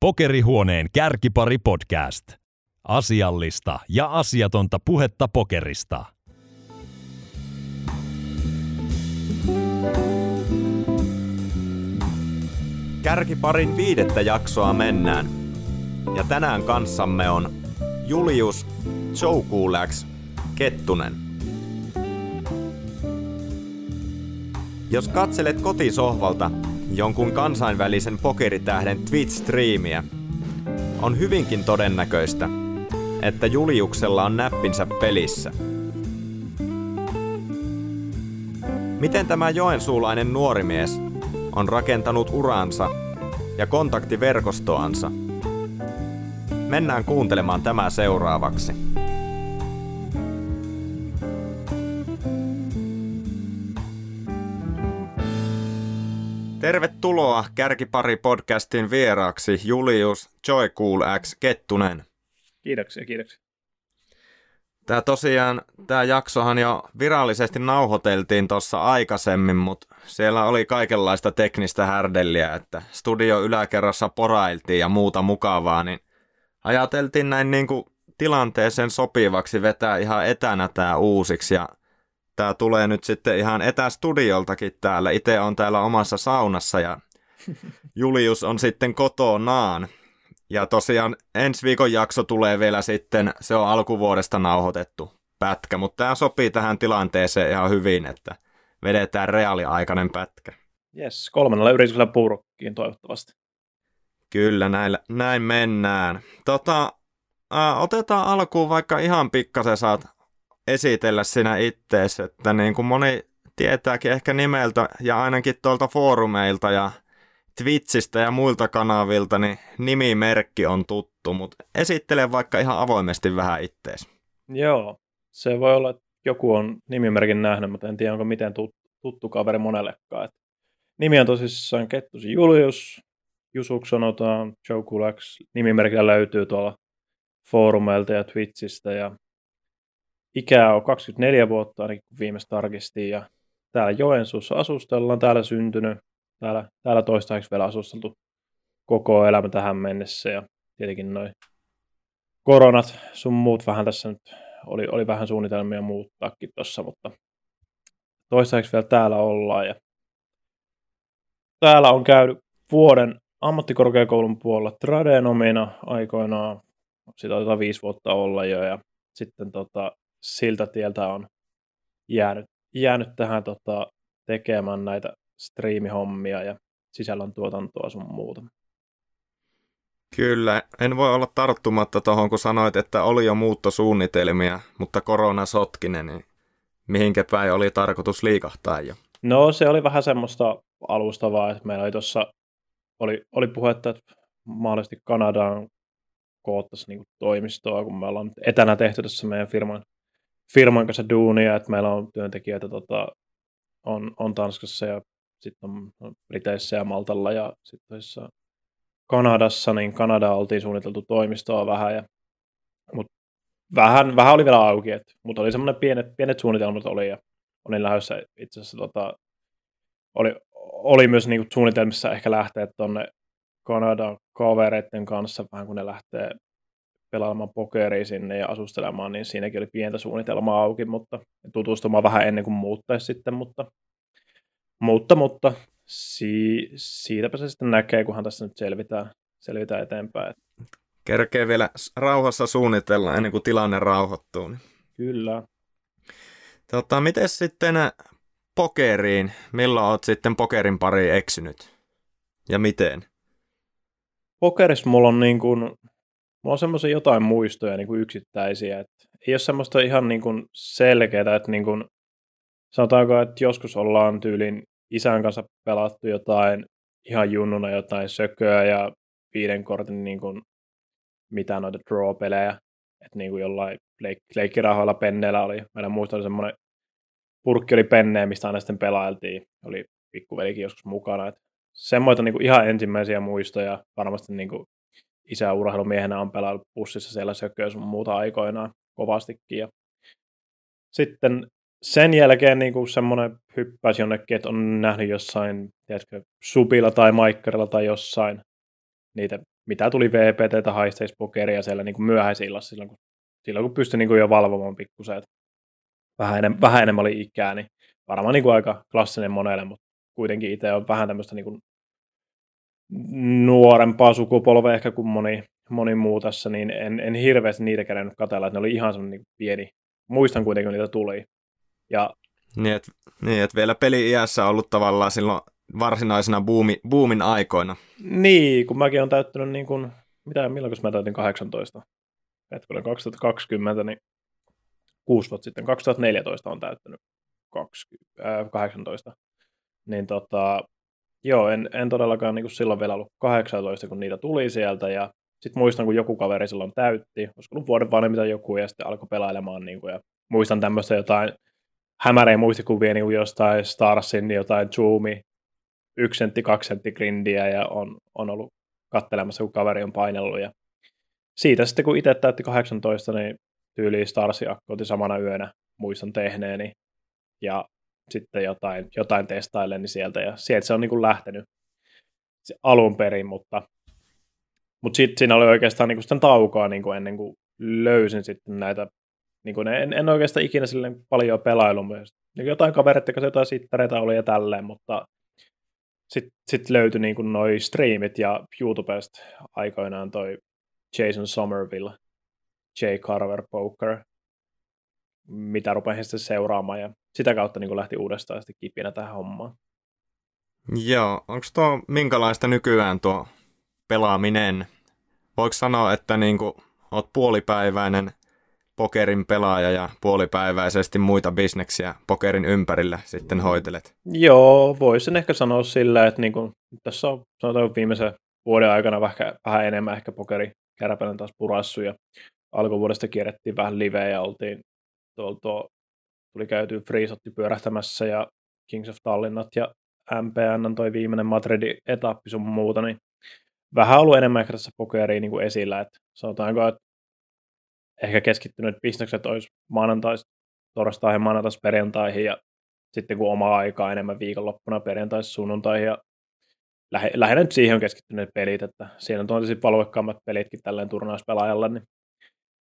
Pokerihuoneen kärkipari podcast. Asiallista ja asiatonta puhetta pokerista. Kärkiparin viidettä jaksoa mennään. Ja tänään kanssamme on Julius Joukuläks Kettunen. Jos katselet kotisohvalta jonkun kansainvälisen pokeritähden Twitch-striimiä, on hyvinkin todennäköistä, että Juliuksella on näppinsä pelissä. Miten tämä joensuulainen nuori mies on rakentanut uransa ja kontaktiverkostoansa? Mennään kuuntelemaan tämä seuraavaksi. Tervetuloa Kärkipari podcastin vieraaksi Julius Joycool X Kettunen. Kiitoksia, kiitoksia. Tämä tosiaan, tämä jaksohan jo virallisesti nauhoiteltiin tuossa aikaisemmin, mutta siellä oli kaikenlaista teknistä härdelliä, että studio yläkerrassa porailtiin ja muuta mukavaa, niin ajateltiin näin niin kuin tilanteeseen sopivaksi vetää ihan etänä tämä uusiksi ja tämä tulee nyt sitten ihan etästudioltakin täällä. Itse on täällä omassa saunassa ja Julius on sitten kotonaan. Ja tosiaan ensi viikon jakso tulee vielä sitten, se on alkuvuodesta nauhoitettu pätkä, mutta tämä sopii tähän tilanteeseen ihan hyvin, että vedetään reaaliaikainen pätkä. Yes, kolmannella yrityksellä puurokkiin toivottavasti. Kyllä, näin, näin mennään. Tota, ää, otetaan alkuun vaikka ihan pikkasen saat esitellä sinä ittees, että niin kuin moni tietääkin ehkä nimeltä ja ainakin tuolta foorumeilta ja Twitchistä ja muilta kanavilta, niin nimimerkki on tuttu, mutta esittele vaikka ihan avoimesti vähän ittees. Joo, se voi olla, että joku on nimimerkin nähnyt, mutta en tiedä, onko miten tuttu kaveri monellekaan. Et nimi on tosissaan Kettusi Julius, Jusuks sanotaan, Joe Kulaks, nimimerkillä löytyy tuolla foorumeilta ja Twitchistä ja ikää on 24 vuotta, ainakin viimeistä tarkistin, ja täällä Joensuussa asustellaan, täällä syntynyt, täällä, täällä toistaiseksi vielä asusteltu koko elämä tähän mennessä, ja tietenkin noin koronat sun muut vähän tässä nyt, oli, oli vähän suunnitelmia muuttaakin tuossa, mutta toistaiseksi vielä täällä ollaan, ja täällä on käynyt vuoden ammattikorkeakoulun puolella tradenomina aikoinaan, sitä otetaan viisi vuotta olla jo, ja sitten tota, siltä tieltä on jäänyt, jäänyt tähän tota, tekemään näitä striimihommia ja sisällön tuotantoa sun muuta. Kyllä, en voi olla tarttumatta tuohon, kun sanoit, että oli jo muuttosuunnitelmia, mutta korona sotkinen, niin mihinkä päin oli tarkoitus liikahtaa jo? No se oli vähän semmoista alustavaa, että meillä oli tuossa, oli, oli puhetta, että mahdollisesti Kanadaan koottaisi niin toimistoa, kun me ollaan etänä tehty tässä meidän firman firman kanssa duunia, että meillä on työntekijöitä tota, on, on Tanskassa ja sitten on Briteissä ja Maltalla ja sitten Kanadassa, niin Kanada oltiin suunniteltu toimistoa vähän, ja, mutta vähän, vähän oli vielä auki, et, mutta oli semmoinen pienet, pienet suunnitelmat oli ja olin lähdössä itse asiassa tota, oli, oli myös niinku suunnitelmissa ehkä lähteä tuonne Kanadan kavereiden kanssa vähän kun ne lähtee pelaamaan pokeria sinne ja asustelemaan, niin siinäkin oli pientä suunnitelmaa auki, mutta tutustumaan vähän ennen kuin muuttaisi sitten, mutta, mutta, mutta si, siitäpä se sitten näkee, kunhan tässä nyt selvitään, selvitään eteenpäin. Kerkee vielä rauhassa suunnitella ennen kuin tilanne rauhoittuu. Niin. Kyllä. Tota, miten sitten pokeriin, milloin olet sitten pokerin pari eksynyt? Ja miten? Pokerissa mulla on niin kuin Mulla on semmoisia jotain muistoja niin kuin yksittäisiä, että ei ole semmoista ihan niin kuin selkeää, että niin kuin, sanotaanko, että joskus ollaan tyylin isän kanssa pelattu jotain ihan junnuna jotain sököä ja viiden kortin niin kuin, mitä noita draw-pelejä, että niin kuin jollain leik- leikkirahoilla penneillä oli, meidän muista oli semmoinen purkki oli penneä, mistä aina sitten pelailtiin, oli pikkuvelikin joskus mukana, että semmoita niin kuin ihan ensimmäisiä muistoja, varmasti niin kuin isä urheilumiehenä on pelannut pussissa siellä sököä sun muuta aikoinaan kovastikin. Ja sitten sen jälkeen niin kuin semmoinen hyppäsi jonnekin, että on nähnyt jossain, tiedätkö, Supilla tai Maikkarilla tai jossain niitä mitä tuli VPT tai high stakes pokeria siellä niin myöhäisillassa silloin, kun, silloin kun pystyi niin kuin jo valvomaan pikkusen, vähän, enemmän, vähän enemmän oli ikää, niin varmaan niin kuin aika klassinen monelle, mutta kuitenkin itse on vähän tämmöistä niin kuin nuorempaa sukupolvea ehkä kuin moni, moni muu tässä, niin en, en hirveästi niitä kerennyt katella, että ne oli ihan semmoinen niin pieni, muistan kuitenkin, kun niitä tuli. Ja, niin, että niin, et vielä peli-iässä ollut tavallaan silloin varsinaisena boomi, boomin aikoina. Niin, kun mäkin olen täyttänyt niin kuin, mitä, milloin kun mä täytin 18? Hetkinen, 2020, niin 6 vuotta sitten, 2014 on täyttänyt 20, äh, 18. Niin tota, joo, en, en todellakaan niin kuin silloin vielä ollut 18, kun niitä tuli sieltä, ja sitten muistan, kun joku kaveri silloin täytti, olisiko ollut vuoden vanhemmita joku, ja sitten alkoi pelailemaan, niin kuin, ja muistan tämmöistä jotain hämäreen muistikuvia niin kuin jostain Starsin, jotain Zoomi, yksi sentti, kaksi sentti grindiä, ja on, on ollut kattelemassa, kun kaveri on painellut, ja siitä sitten, kun itse täytti 18, niin tyyli Starsi akkouti samana yönä, muistan tehneeni, ja sitten jotain, jotain testaileni sieltä, ja sieltä se on niin kuin lähtenyt se alun perin, mutta mutta sitten siinä oli oikeastaan niinku sitten taukoa niinku ennen kuin löysin sitten näitä, niinku en, en oikeastaan ikinä silleen paljon pelailu myös. Niin jotain kavereita, kanssa jotain sittareita oli ja tälleen, mutta sitten sit löytyi niinku noi streamit ja YouTubesta aikoinaan toi Jason Somerville, J. Carver Poker, mitä rupesin sitten seuraamaan ja sitä kautta niin lähti uudestaan sitten kipinä tähän hommaan. Joo, onko tuo minkälaista nykyään tuo pelaaminen. Voiko sanoa, että niin kuin, oot puolipäiväinen pokerin pelaaja ja puolipäiväisesti muita bisneksiä pokerin ympärillä sitten hoitelet? Joo, voisin ehkä sanoa sillä, että niin kuin, tässä on sanotaan viimeisen vuoden aikana vähän, vähän enemmän ehkä pokeri kärpäinen taas purassu ja alkuvuodesta kierrettiin vähän liveä ja oltiin tuolta, tuli käyty Freesotti pyörähtämässä ja Kings of Tallinnat ja MPN toi viimeinen Madridin etappi sun muuta, niin vähän ollut enemmän ehkä tässä pokeriin niin esillä, että sanotaanko, että ehkä keskittynyt bisnekset olisi maanantaista, torstaihin, maanantaista perjantaihin ja sitten kun omaa aikaa enemmän viikonloppuna perjantaista sunnuntaihin ja lähe, lähinnä nyt siihen on keskittyneet pelit, että siinä on tietysti valuekkaammat pelitkin tälleen turnauspelaajalle, niin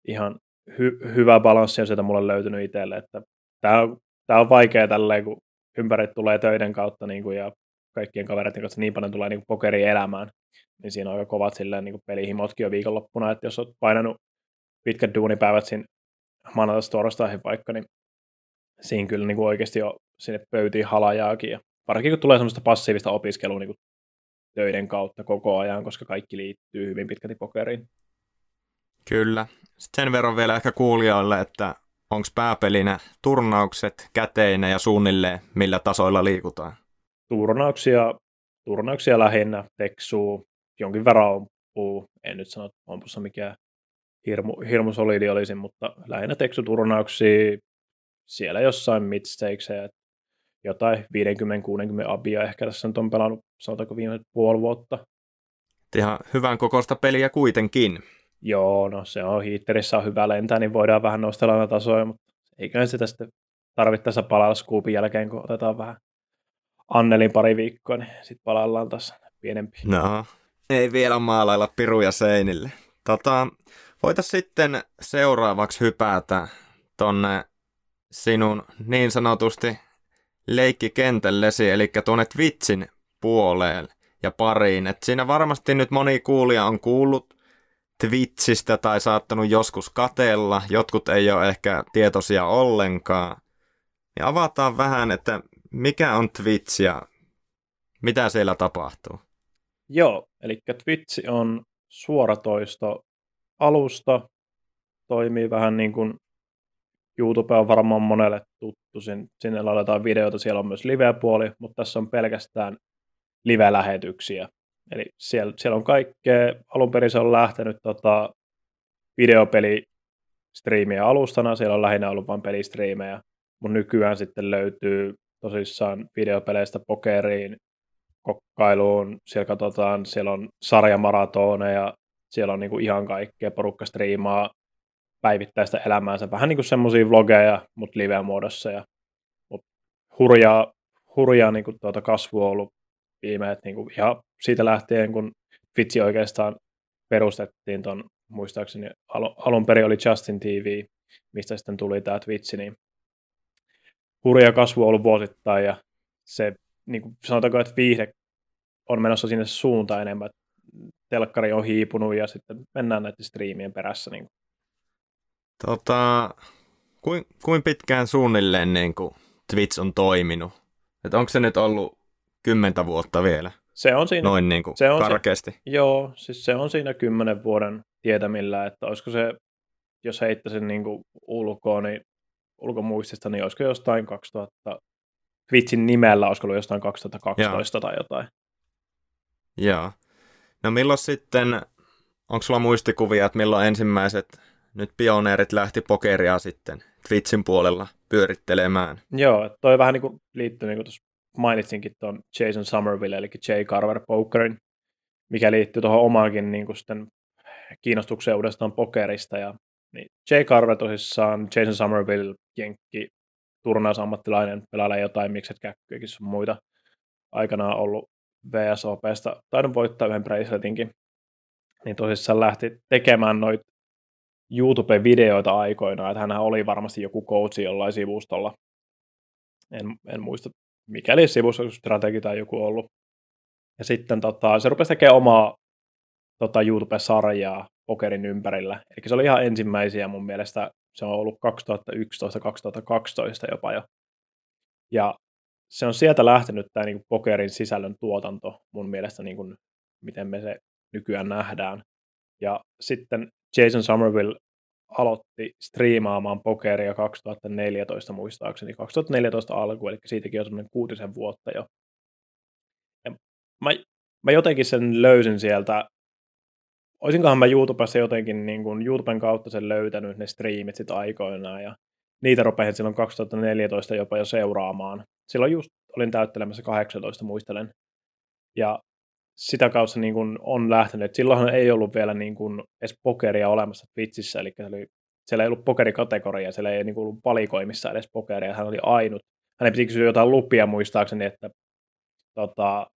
ihan hy, hyvä balanssi on sieltä mulle löytynyt itselle, että tämä on, tämä on vaikea tälleen, kun ympärit tulee töiden kautta niin kuin, ja kaikkien kavereiden kanssa niin paljon tulee niin kuin pokeri elämään, niin siinä on aika kovat silleen niin kuin pelihimotkin jo viikonloppuna, että jos olet painanut pitkät duunipäivät siinä maanantaista torstaihin vaikka, niin siinä kyllä niin kuin oikeasti jo sinne pöytiin halajaakin. Ja varsinkin kun tulee semmoista passiivista opiskelua niin kuin töiden kautta koko ajan, koska kaikki liittyy hyvin pitkälti pokeriin. Kyllä. Sitten sen verran vielä ehkä kuulijoille, että onko pääpelinä turnaukset, käteinen ja suunnilleen millä tasoilla liikutaan? Turnauksia, turnauksia lähinnä, teksuu, jonkin verran ompuu. En nyt sano, että ompussa mikään hirmu, hirmu solidi olisi, mutta lähinnä tekstuturnauksia siellä jossain midstakesejä, jotain 50-60 abia ehkä tässä nyt on pelannut, sanotaanko viime puoli vuotta. Ihan hyvän kokoista peliä kuitenkin. Joo, no se on hiitterissä on hyvä lentää, niin voidaan vähän nostella tasoja, mutta eiköhän sitä sitten tarvittaessa palalla Scoopin jälkeen, kun otetaan vähän Annelin pari viikkoa, niin sitten palaillaan taas pienempi. No, ei vielä maalailla piruja seinille. Tota, voitaisiin sitten seuraavaksi hypätä tonne sinun niin sanotusti leikkikentällesi, eli tuonne Twitchin puoleen ja pariin. Et siinä varmasti nyt moni kuulija on kuullut Twitchistä tai saattanut joskus katella, jotkut ei ole ehkä tietoisia ollenkaan. Ja avataan vähän, että mikä on Twitch ja mitä siellä tapahtuu. Joo, eli Twitch on suoratoisto alusta, toimii vähän niin kuin YouTube on varmaan monelle tuttu, sinne laitetaan videoita, siellä on myös live-puoli, mutta tässä on pelkästään live-lähetyksiä. Eli siellä, siellä on kaikkea, alun perin se on lähtenyt tota, videopeli striimiä alustana, siellä on lähinnä ollut vain pelistriimejä, mutta nykyään sitten löytyy tosissaan videopeleistä pokeriin, kokkailuun, siellä katsotaan, siellä on sarjamaratoneja, siellä on niinku ihan kaikkea, porukka striimaa päivittäistä elämäänsä, vähän niin kuin semmoisia vlogeja, mutta live-muodossa. Ja, mutta hurjaa, hurjaa niin kuin tuota kasvu on ollut viimeet niin kuin ihan siitä lähtien, kun Fitsi oikeastaan perustettiin ton, muistaakseni al- alun perin oli Justin TV, mistä sitten tuli tämä Twitch, niin hurja kasvu on ollut vuosittain ja se, niin kuin sanotaanko, että viihde on menossa sinne suuntaan enemmän, että telkkari on hiipunut ja sitten mennään näiden striimien perässä. Niin. Tota, kuin, kuin pitkään suunnilleen niin kuin Twitch on toiminut? Että onko se nyt ollut kymmentä vuotta vielä? Se on siinä, Noin niin kuin se on karkeasti. Se, joo, siis se on siinä kymmenen vuoden tietämillä, että olisiko se, jos heittäisin niin kuin ulkoa, niin ulkomuistista, niin olisiko jostain 2000, Twitchin nimellä, olisiko ollut jostain 2012 Joo. tai jotain. Joo. No milloin sitten, onko sulla muistikuvia, että milloin ensimmäiset nyt pioneerit lähti pokeria sitten Twitchin puolella pyörittelemään? Joo, toi vähän niin kuin liittyy, niin kuin tuossa mainitsinkin tuon Jason Somerville, eli J. Carver Pokerin, mikä liittyy tuohon omaankin niin sitten kiinnostukseen uudestaan pokerista. Ja, niin J. Carver tosissaan, Jason Somerville, jenkki, turnausammattilainen, pelailee jotain mikset käkkyäkin sun muita. Aikanaan ollut VSOPsta, taidon voittaa yhden braceletinkin. Niin tosissaan lähti tekemään noita YouTube-videoita aikoinaan, että hän oli varmasti joku coachi jollain sivustolla. En, en muista, mikäli sivussa strategi tai joku ollut. Ja sitten tota, se rupesi tekemään omaa tota, YouTube-sarjaa pokerin ympärillä. Eli se oli ihan ensimmäisiä mun mielestä, se on ollut 2011-2012 jopa jo. Ja se on sieltä lähtenyt tämä niin pokerin sisällön tuotanto mun mielestä, niin kuin, miten me se nykyään nähdään. Ja sitten Jason Somerville aloitti striimaamaan pokeria 2014 muistaakseni, 2014 alku, eli siitäkin on semmoinen kuutisen vuotta jo. Ja mä, mä jotenkin sen löysin sieltä, olisinkohan mä YouTubessa jotenkin niin kuin YouTuben kautta sen löytänyt ne striimit sit aikoinaan, ja niitä rupesin silloin 2014 jopa jo seuraamaan. Silloin just olin täyttelemässä 18, muistelen. Ja sitä kautta niin kuin on lähtenyt. Silloinhan ei ollut vielä niin kuin edes pokeria olemassa Twitchissä, eli se oli, siellä ei ollut pokerikategoria, siellä ei niin kuin ollut valikoimissa edes pokeria, hän oli ainut. Hänen piti kysyä jotain lupia muistaakseni, että tota,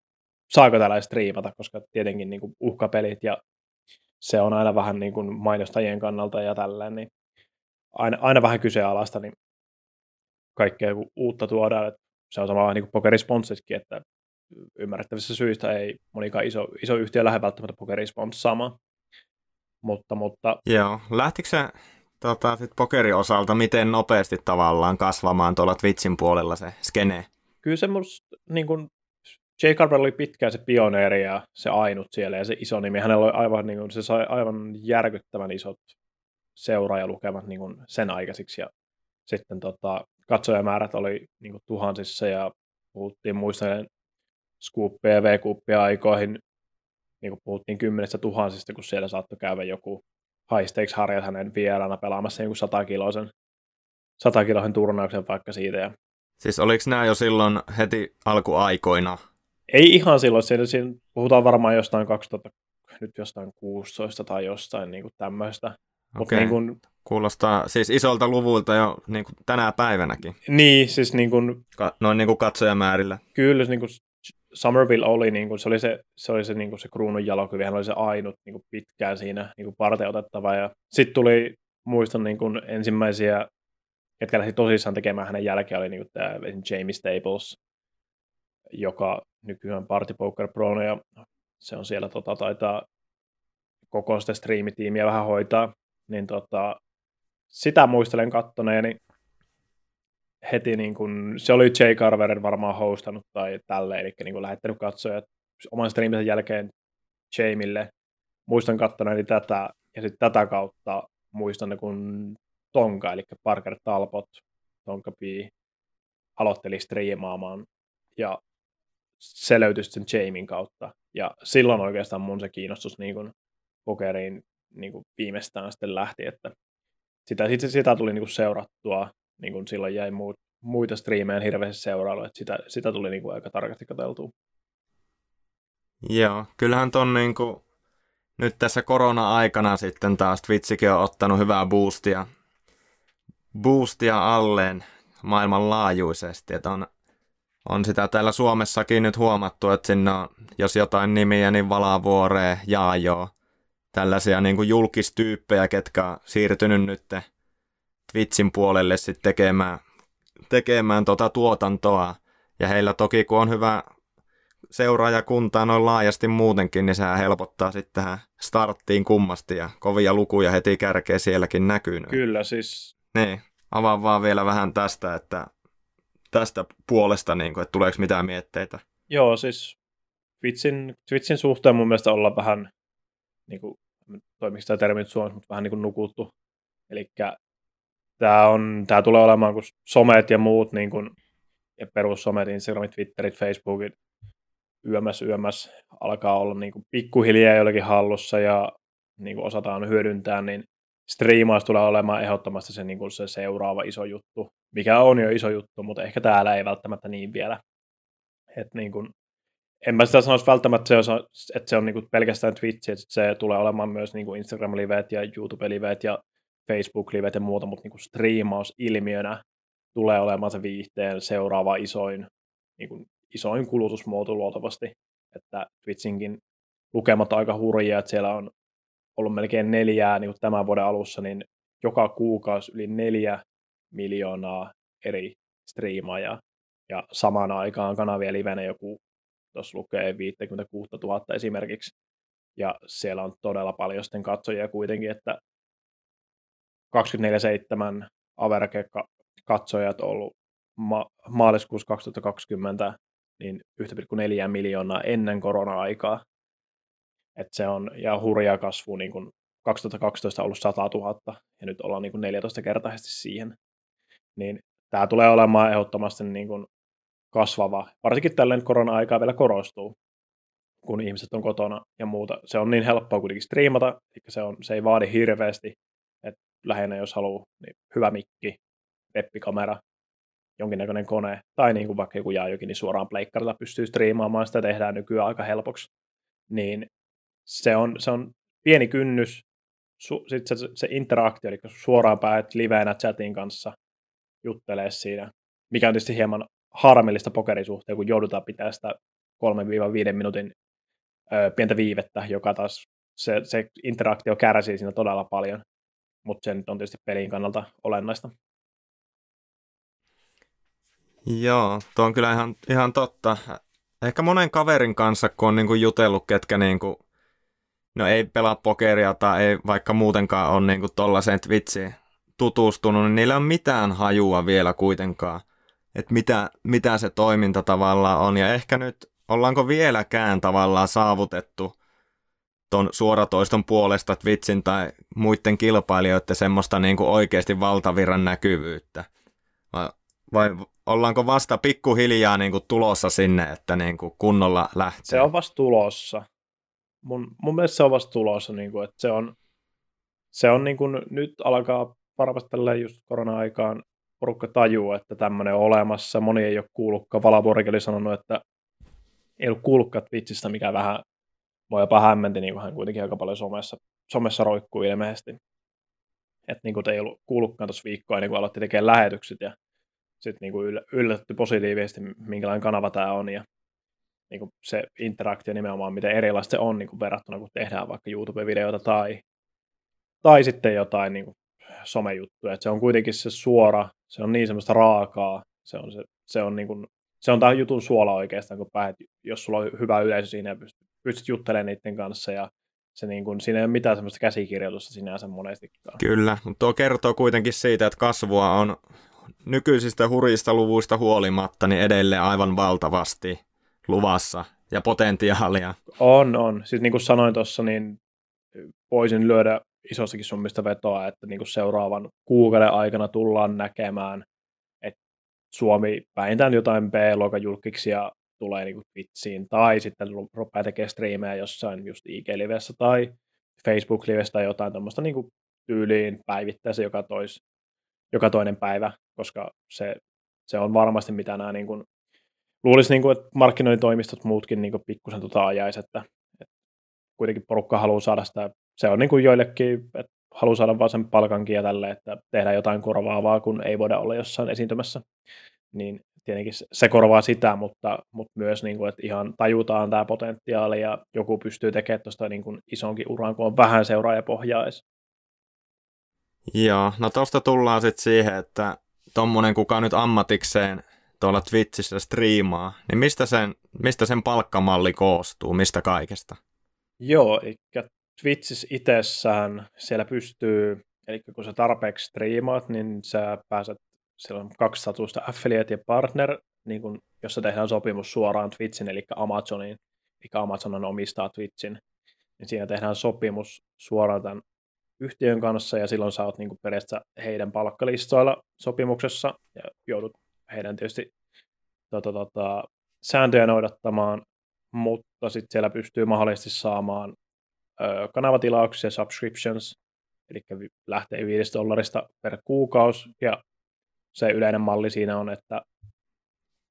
saako täällä striimata, koska tietenkin niin kuin uhkapelit ja se on aina vähän niin kuin mainostajien kannalta ja tälleen, niin aina, aina vähän kyseenalaista, niin kaikkea uutta tuodaan. Se on sama niin kuin pokerisponssiskin, että ymmärrettävissä syistä ei monikaan iso, iso yhtiö lähde välttämättä pokerisponssaamaan. Mutta, mutta... Joo, lähtikö se tota, sit pokerin osalta miten nopeasti tavallaan kasvamaan tuolla Twitchin puolella se skene? Kyllä se musta, niin kuin, J. Carver oli pitkään se pioneeri ja se ainut siellä ja se iso nimi. Hänellä oli aivan, niin kuin, se sai aivan järkyttävän isot seuraajalukemat niin kuin sen aikaisiksi. Ja sitten tota, katsojamäärät oli niin kuin, tuhansissa ja puhuttiin muista skuuppeja ja V-kuppia aikoihin, niin kuin puhuttiin kymmenestä tuhansista, kun siellä saattoi käydä joku high stakes harjat hänen vieraana pelaamassa joku 100 kiloisen, 100 kiloisen turnauksen vaikka siitä. Ja... Siis oliko nämä jo silloin heti alkuaikoina? Ei ihan silloin, siinä, siinä puhutaan varmaan jostain 2000, nyt jostain 16 tai jostain niin kuin tämmöistä. Okay. niin kuin, Kuulostaa siis isolta luvulta jo niin kuin tänä päivänäkin. Niin, siis niin kuin, Ka- noin niin kuin katsojamäärillä. Kyllä, niin kuin Somerville oli, niin kuin, se oli se, se, oli se, niin kuin se kruunun jalokivi, hän oli se ainut niin kuin pitkään siinä niin kuin parteutettava. Ja sitten tuli, muistan niin kuin ensimmäisiä, ketkä lähti tosissaan tekemään hänen jälkeen, oli niin kuin tämä Jamie Staples, joka nykyään Party Poker Pro, ja se on siellä tota, taitaa koko sitä striimitiimiä vähän hoitaa, niin tota, sitä muistelen kattoneeni heti, niin kun, se oli Jay Carver varmaan hostannut tai tälle, eli niin lähettänyt katsojat oman streamisen jälkeen Jamille. Muistan kattoneeni tätä, ja sitten tätä kautta muistan, kun Tonka, eli Parker Talbot, Tonka B, aloitteli striimaamaan, ja se löytyi sen Jamin kautta. Ja silloin oikeastaan mun se kiinnostus niin kun pokeriin niin kun viimeistään sitten lähti, että sitä, sitä, sitä tuli niin kuin seurattua, niin kuin silloin jäi muut, muita striimejä hirveästi seurailu, että sitä, sitä tuli niin kuin aika tarkasti katseltua. Joo, kyllähän ton niin kuin, nyt tässä korona-aikana sitten taas Twitchikin on ottanut hyvää boostia, boostia alleen maailmanlaajuisesti, että on, on sitä täällä Suomessakin nyt huomattu, että sinne on, jos jotain nimiä, niin Valavuoreen, Jaajoa, tällaisia niin kuin julkistyyppejä, ketkä on siirtynyt nyt Twitchin puolelle sitten tekemään, tekemään tota tuotantoa. Ja heillä toki, kun on hyvä seuraajakuntaa noin laajasti muutenkin, niin sehän helpottaa sitten tähän starttiin kummasti ja kovia lukuja heti kärkeä sielläkin näkyy. Kyllä siis. Niin, avaan vaan vielä vähän tästä, että tästä puolesta, niin kuin, että tuleeko mitään mietteitä. Joo, siis Twitchin, Twitchin suhteen mun mielestä olla vähän, niin kuin, toimiko tämä termi nyt suomessa, mutta vähän niin kuin nukuttu. Eli tämä, on, tämä tulee olemaan, kun somet ja muut, niin kuin, ja perussomet, Instagramit, Twitterit, Facebookit, yömäs yömäs alkaa olla niin kuin pikkuhiljaa jollakin hallussa ja niin kuin osataan hyödyntää, niin striimaus tulee olemaan ehdottomasti se, niin kuin se seuraava iso juttu, mikä on jo iso juttu, mutta ehkä täällä ei välttämättä niin vielä. Et niin kuin, en mä sitä sanoisi välttämättä, että se on niin kuin pelkästään Twitch, että se tulee olemaan myös niin kuin Instagram-liveet ja YouTube-liveet ja Facebook-liveet ja muuta, mutta niin kuin striimaus ilmiönä tulee olemaan se viihteen seuraava isoin niin kuin isoin kulutusmuoto luultavasti, että Twitchinkin lukemat aika hurjia, että siellä on ollut melkein neljää niin kuin tämän vuoden alussa, niin joka kuukausi yli neljä miljoonaa eri striimaajaa. Ja samaan aikaan kanavia livenä joku, tuossa lukee 56 000 esimerkiksi. Ja siellä on todella paljon sitten katsojia kuitenkin, että 24-7 average katsojat ollut ma- maaliskuussa 2020 niin 1,4 miljoonaa ennen korona-aikaa. Et se on, ja hurja kasvu, niin kuin 2012 ollut 100 000, ja nyt ollaan niin kuin 14 kertaisesti siihen. Niin tämä tulee olemaan ehdottomasti niin kuin kasvava, varsinkin tällainen korona-aikaa vielä korostuu, kun ihmiset on kotona ja muuta. Se on niin helppoa kuitenkin striimata, eli se, on, se ei vaadi hirveästi, lähinnä jos haluaa, niin hyvä mikki, webbikamera, jonkinnäköinen kone, tai niin kuin vaikka joku jaajokin, niin suoraan pleikkarilla pystyy striimaamaan, sitä tehdään nykyään aika helpoksi, niin se on, se on pieni kynnys, sitten se, se interaktio, eli suoraan päät liveenä chatin kanssa juttelee siinä, mikä on tietysti hieman harmillista pokerisuhteen, kun joudutaan pitää sitä 3-5 minuutin ö, pientä viivettä, joka taas se, se interaktio kärsii siinä todella paljon, mutta se on tietysti pelin kannalta olennaista. Joo, tuo on kyllä ihan, ihan totta. Ehkä monen kaverin kanssa, kun on niinku jutellut, ketkä niinku, no ei pelaa pokeria tai ei vaikka muutenkaan ole niinku tollaiseen Twitchiin tutustunut, niin niillä on mitään hajua vielä kuitenkaan, että mitä, mitä se toiminta tavallaan on. Ja ehkä nyt ollaanko vieläkään tavallaan saavutettu ton suoratoiston puolesta Twitchin tai muiden kilpailijoiden semmoista niin kuin oikeasti valtavirran näkyvyyttä. Vai, vai ollaanko vasta pikkuhiljaa niin kuin tulossa sinne, että niin kuin kunnolla lähtee? Se on vasta tulossa. Mun, mun mielestä se on vasta tulossa, niin kuin, että se on, se on niin kuin, nyt alkaa varmasti just korona-aikaan porukka tajuu, että tämmöinen on olemassa. Moni ei ole kuullutkaan. Valavuorikin oli sanonut, että ei ollut kuullutkaan Twitchistä, mikä vähän voi jopa hämmenti, niin hän kuitenkin aika paljon somessa, somessa roikkuu ilmeisesti. Että niin kuin ei ollut kuullutkaan tuossa viikkoa ennen kuin aloitti tekemään lähetykset ja sitten niin kuin yllätty positiivisesti, minkälainen kanava tämä on ja niin kuin se interaktio nimenomaan, miten erilaista se on niin kuin verrattuna, kun tehdään vaikka YouTube-videoita tai, tai sitten jotain niin kuin somejuttuja. Et se on kuitenkin se suora, se on niin semmoista raakaa, se on, se, se on, niin kuin, se on tämä jutun suola oikeastaan, kun päät, jos sulla on hyvä yleisö siinä ja pystyt, juttelemaan niiden kanssa ja se niin kuin, siinä ei ole mitään semmoista käsikirjoitusta sinänsä monestikaan. Kyllä, mutta tuo kertoo kuitenkin siitä, että kasvua on nykyisistä hurjista luvuista huolimatta niin edelleen aivan valtavasti luvassa ja potentiaalia. On, on. Siis niin kuin sanoin tuossa, niin voisin lyödä isossakin summista vetoa, että niin kuin seuraavan kuukauden aikana tullaan näkemään, että Suomi vähintään jotain B-luokan julkiksia tulee niin vitsiin, tai sitten rupeaa tekemään striimejä jossain just IG-livessä tai Facebook-livessä tai jotain tuommoista niin tyyliin päivittäisen joka, tois, joka toinen päivä, koska se, se on varmasti mitä nämä niin kuin, luulisi, niin kuin, että markkinointitoimistot muutkin niin pikkusen tota ajaisi, että, että kuitenkin porukka haluaa saada sitä, se on niin kuin joillekin, että haluaa saada vaan sen palkankin ja tälle, että tehdään jotain korvaavaa, kun ei voida olla jossain esiintymässä. Niin tietenkin se korvaa sitä, mutta, mutta myös niin kuin, että ihan tajutaan tämä potentiaali ja joku pystyy tekemään tuosta niin kuin isonkin uran, kun on vähän seuraajapohjaa edes. Joo, no tuosta tullaan sitten siihen, että tuommoinen kuka nyt ammatikseen tuolla Twitchissä striimaa, niin mistä sen, mistä sen palkkamalli koostuu, mistä kaikesta? Joo, eli Twitchissä itsessään siellä pystyy, eli kun sä tarpeeksi striimaat, niin sä pääset, siellä on kaksi statusta, affiliate ja partner, niin kun, jossa tehdään sopimus suoraan Twitchin, eli Amazonin, eli Amazon on omistaa Twitchin, niin siinä tehdään sopimus suoraan tämän yhtiön kanssa, ja silloin sä oot niin kuin periaatteessa heidän palkkalistoilla sopimuksessa, ja joudut heidän tietysti tota, tota, sääntöjä noudattamaan, mutta sitten siellä pystyy mahdollisesti saamaan ö, kanavatilauksia, subscriptions, eli lähtee 5 dollarista per kuukausi, ja se yleinen malli siinä on, että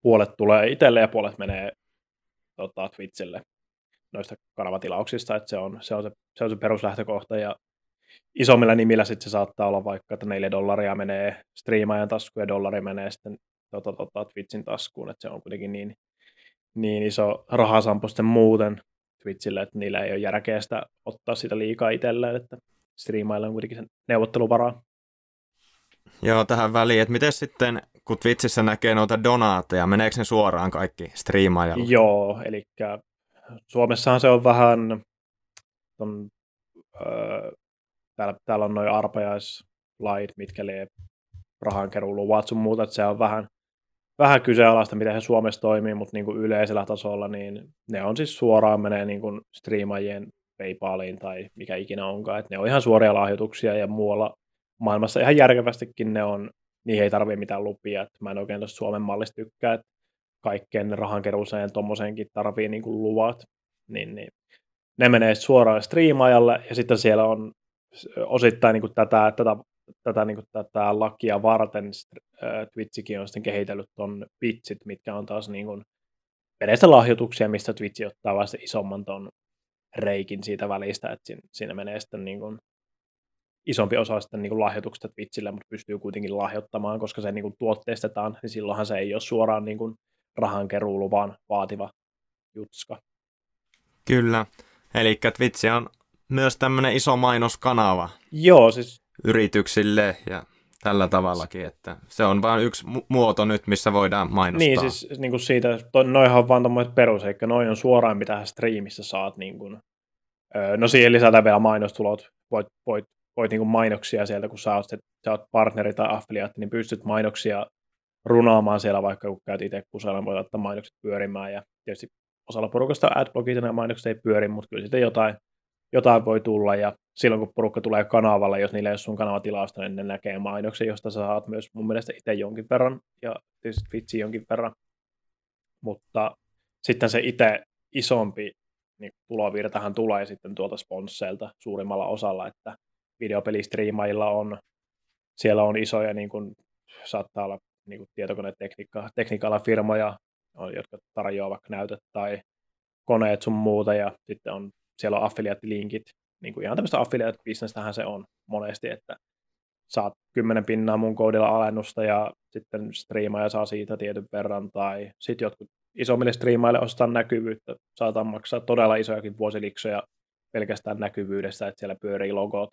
puolet tulee itselle ja puolet menee tota, Twitchille noista kanavatilauksista, että se on se, on se, se, on se peruslähtökohta, ja isommilla nimillä sitten se saattaa olla vaikka, että 4 dollaria menee striimaajan taskuun ja dollari menee sitten tota, tota, Twitchin taskuun, että se on kuitenkin niin, niin iso rahasampo sitten muuten Twitchille, että niillä ei ole järkeä sitä ottaa sitä liikaa itselleen, että striimailla on kuitenkin sen neuvotteluvaraa. Joo, tähän väliin, että miten sitten, kun Twitchissä näkee noita donaateja, meneekö ne suoraan kaikki striimaajalle? Joo, eli Suomessahan se on vähän, ton, öö, täällä, täällä on noin arpajaislait, mitkä lie rahankeruuluvat sun muuta, että se on vähän, vähän kyseenalaista, miten he Suomessa toimii, mutta niin kuin yleisellä tasolla, niin ne on siis suoraan menee niin kuin striimaajien PayPaliin tai mikä ikinä onkaan, että ne on ihan suoria lahjoituksia ja muualla maailmassa ihan järkevästikin ne on, niihin ei tarvitse mitään lupia, että mä en oikein tuosta Suomen mallista tykkää, että kaikkeen rahankeruuseen ja tommoseenkin tarvii niin kuin luvat, niin, niin ne menee suoraan striimaajalle ja sitten siellä on osittain niin kuin tätä, tätä, tätä, niin kuin tätä lakia varten Twitchikin on sitten kehitellyt tuon pitsit, mitkä on taas niin kuin lahjoituksia, mistä Twitch ottaa vasta isomman ton reikin siitä välistä, että siinä, siinä menee sitten niin kuin isompi osa sitten niin kuin lahjoituksesta Twitchille, mutta pystyy kuitenkin lahjoittamaan, koska se niin kuin tuotteistetaan, niin silloinhan se ei ole suoraan niin kuin rahankeruulu, vaan vaativa jutska. Kyllä, eli Twitch on myös tämmöinen iso mainoskanava Joo, siis... yrityksille ja tällä tavallakin, että se on vain yksi muoto nyt, missä voidaan mainostaa. Niin, siis niin kuin siitä, to, noihan on vaan tuommoiset peruseikka, noin on suoraan mitä striimissä saat, niin kuin, öö, no siihen lisätään vielä mainostulot, voit, voit, voit niin mainoksia sieltä, kun sä oot, sä oot partneri tai affiliaatti, niin pystyt mainoksia runaamaan siellä, vaikka kun käyt itse kusella, voit ottaa mainokset pyörimään, ja tietysti osalla porukasta adblogit ja mainokset ei pyöri, mutta kyllä sitten jotain jotain voi tulla ja silloin kun porukka tulee kanavalle, jos niillä ei ole sun kanavatilausta, niin ne näkee mainoksen, josta sä saat myös mun mielestä itse jonkin verran ja tietysti Twitchi jonkin verran. Mutta sitten se itse isompi niin tulovirtahan tulee sitten tuolta sponsseilta suurimmalla osalla, että videopelistriimailla on, siellä on isoja, niin kuin, saattaa olla niin kuin tietokonetekniikalla firmoja, jotka tarjoaa vaikka näytöt tai koneet sun muuta, ja sitten on siellä on affiliate-linkit, niin kuin ihan tämmöistä affiliate-bisnestähän se on monesti, että saat 10 pinnaa mun koodilla alennusta ja sitten striimaaja saa siitä tietyn verran, tai sitten jotkut isommille striimaille ostaa näkyvyyttä, saataan maksaa todella isojakin vuosiliksoja pelkästään näkyvyydestä, että siellä pyörii logot,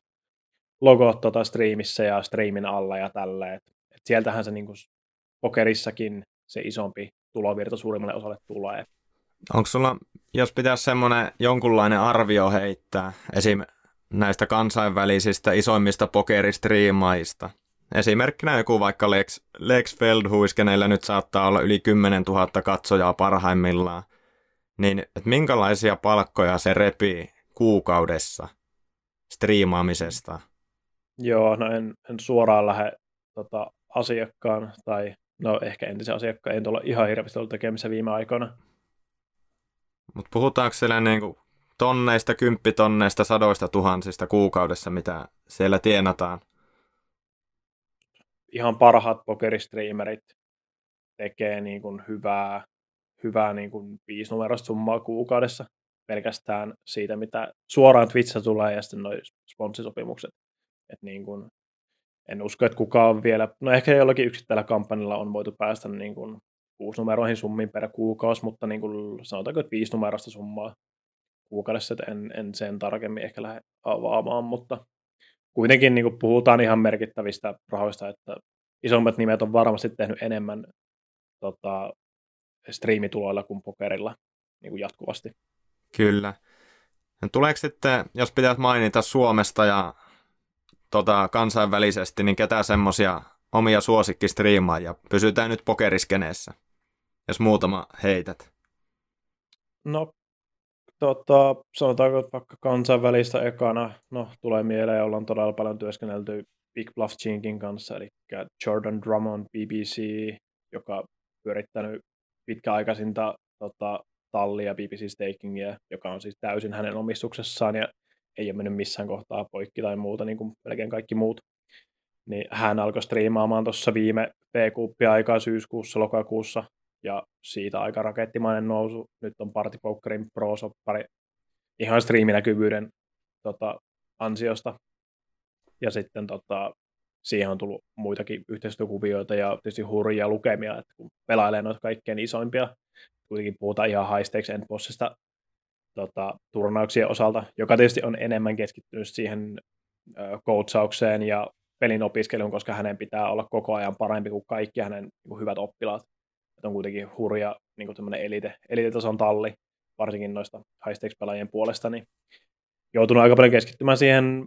logot tota striimissä ja striimin alla ja tällä, et, et sieltähän se niin kuin pokerissakin se isompi tulovirta suurimmalle osalle tulee. Onko sulla, jos pitäisi semmoinen jonkunlainen arvio heittää esim. näistä kansainvälisistä isoimmista pokeristriimaista, esimerkkinä joku vaikka Lex, Lex Feldhuis, kenellä nyt saattaa olla yli 10 000 katsojaa parhaimmillaan, niin että minkälaisia palkkoja se repii kuukaudessa striimaamisesta? Joo, no en, en suoraan lähde tota, asiakkaan tai no ehkä entisen asiakkaan, en tuolla ihan hirveästi ollut tekemisissä viime aikoina, mutta puhutaanko siellä niin kuin tonneista, kymppitonneista, sadoista tuhansista kuukaudessa, mitä siellä tienataan? Ihan parhaat pokeristriimerit tekee niin kuin hyvää, hyvää niin kuin viisinumeroista summaa kuukaudessa pelkästään siitä, mitä suoraan Twitchissa tulee ja sitten noin sponssisopimukset. Et niin kuin, en usko, että kukaan vielä, no ehkä jollakin yksittäisellä kampanjalla on voitu päästä niin kuin numeroihin summiin per kuukausi, mutta niin kuin sanotaanko, että viisi numerosta summaa kuukaudessa, että en, en sen tarkemmin ehkä lähde avaamaan, mutta kuitenkin niin kuin puhutaan ihan merkittävistä rahoista, että isommat nimet on varmasti tehnyt enemmän tota, striimituloilla kuin pokerilla niin kuin jatkuvasti. Kyllä. No, tuleeko sitten, jos pitäisi mainita Suomesta ja tota, kansainvälisesti, niin ketä semmoisia omia suosikkistriimaajia? Pysytään nyt pokeriskeneessä, jos muutama heität. No, tota, sanotaanko vaikka kansainvälistä ekana, no tulee mieleen, ollaan todella paljon työskennelty Big Bluff Chinkin kanssa, eli Jordan Drummond BBC, joka pyörittänyt pitkäaikaisinta tota, tallia BBC Stakingia, joka on siis täysin hänen omistuksessaan ja ei ole mennyt missään kohtaa poikki tai muuta, niin kuin melkein kaikki muut. Niin hän alkoi striimaamaan tuossa viime p aikaa syyskuussa, lokakuussa, ja siitä aika rakettimainen nousu. Nyt on Party Pokerin pro-soppari ihan striiminäkyvyyden tota, ansiosta. Ja sitten tota, siihen on tullut muitakin yhteistyökuvioita ja tietysti hurjia lukemia, että kun pelailee noita kaikkein isoimpia, kuitenkin puhutaan ihan high stakes endbossista tota, turnauksien osalta, joka tietysti on enemmän keskittynyt siihen coachaukseen ja pelin opiskeluun, koska hänen pitää olla koko ajan parempi kuin kaikki hänen niin kuin hyvät oppilaat. Että on kuitenkin hurja niin kuin elite, elitetason talli, varsinkin noista high puolesta, niin joutunut aika paljon keskittymään siihen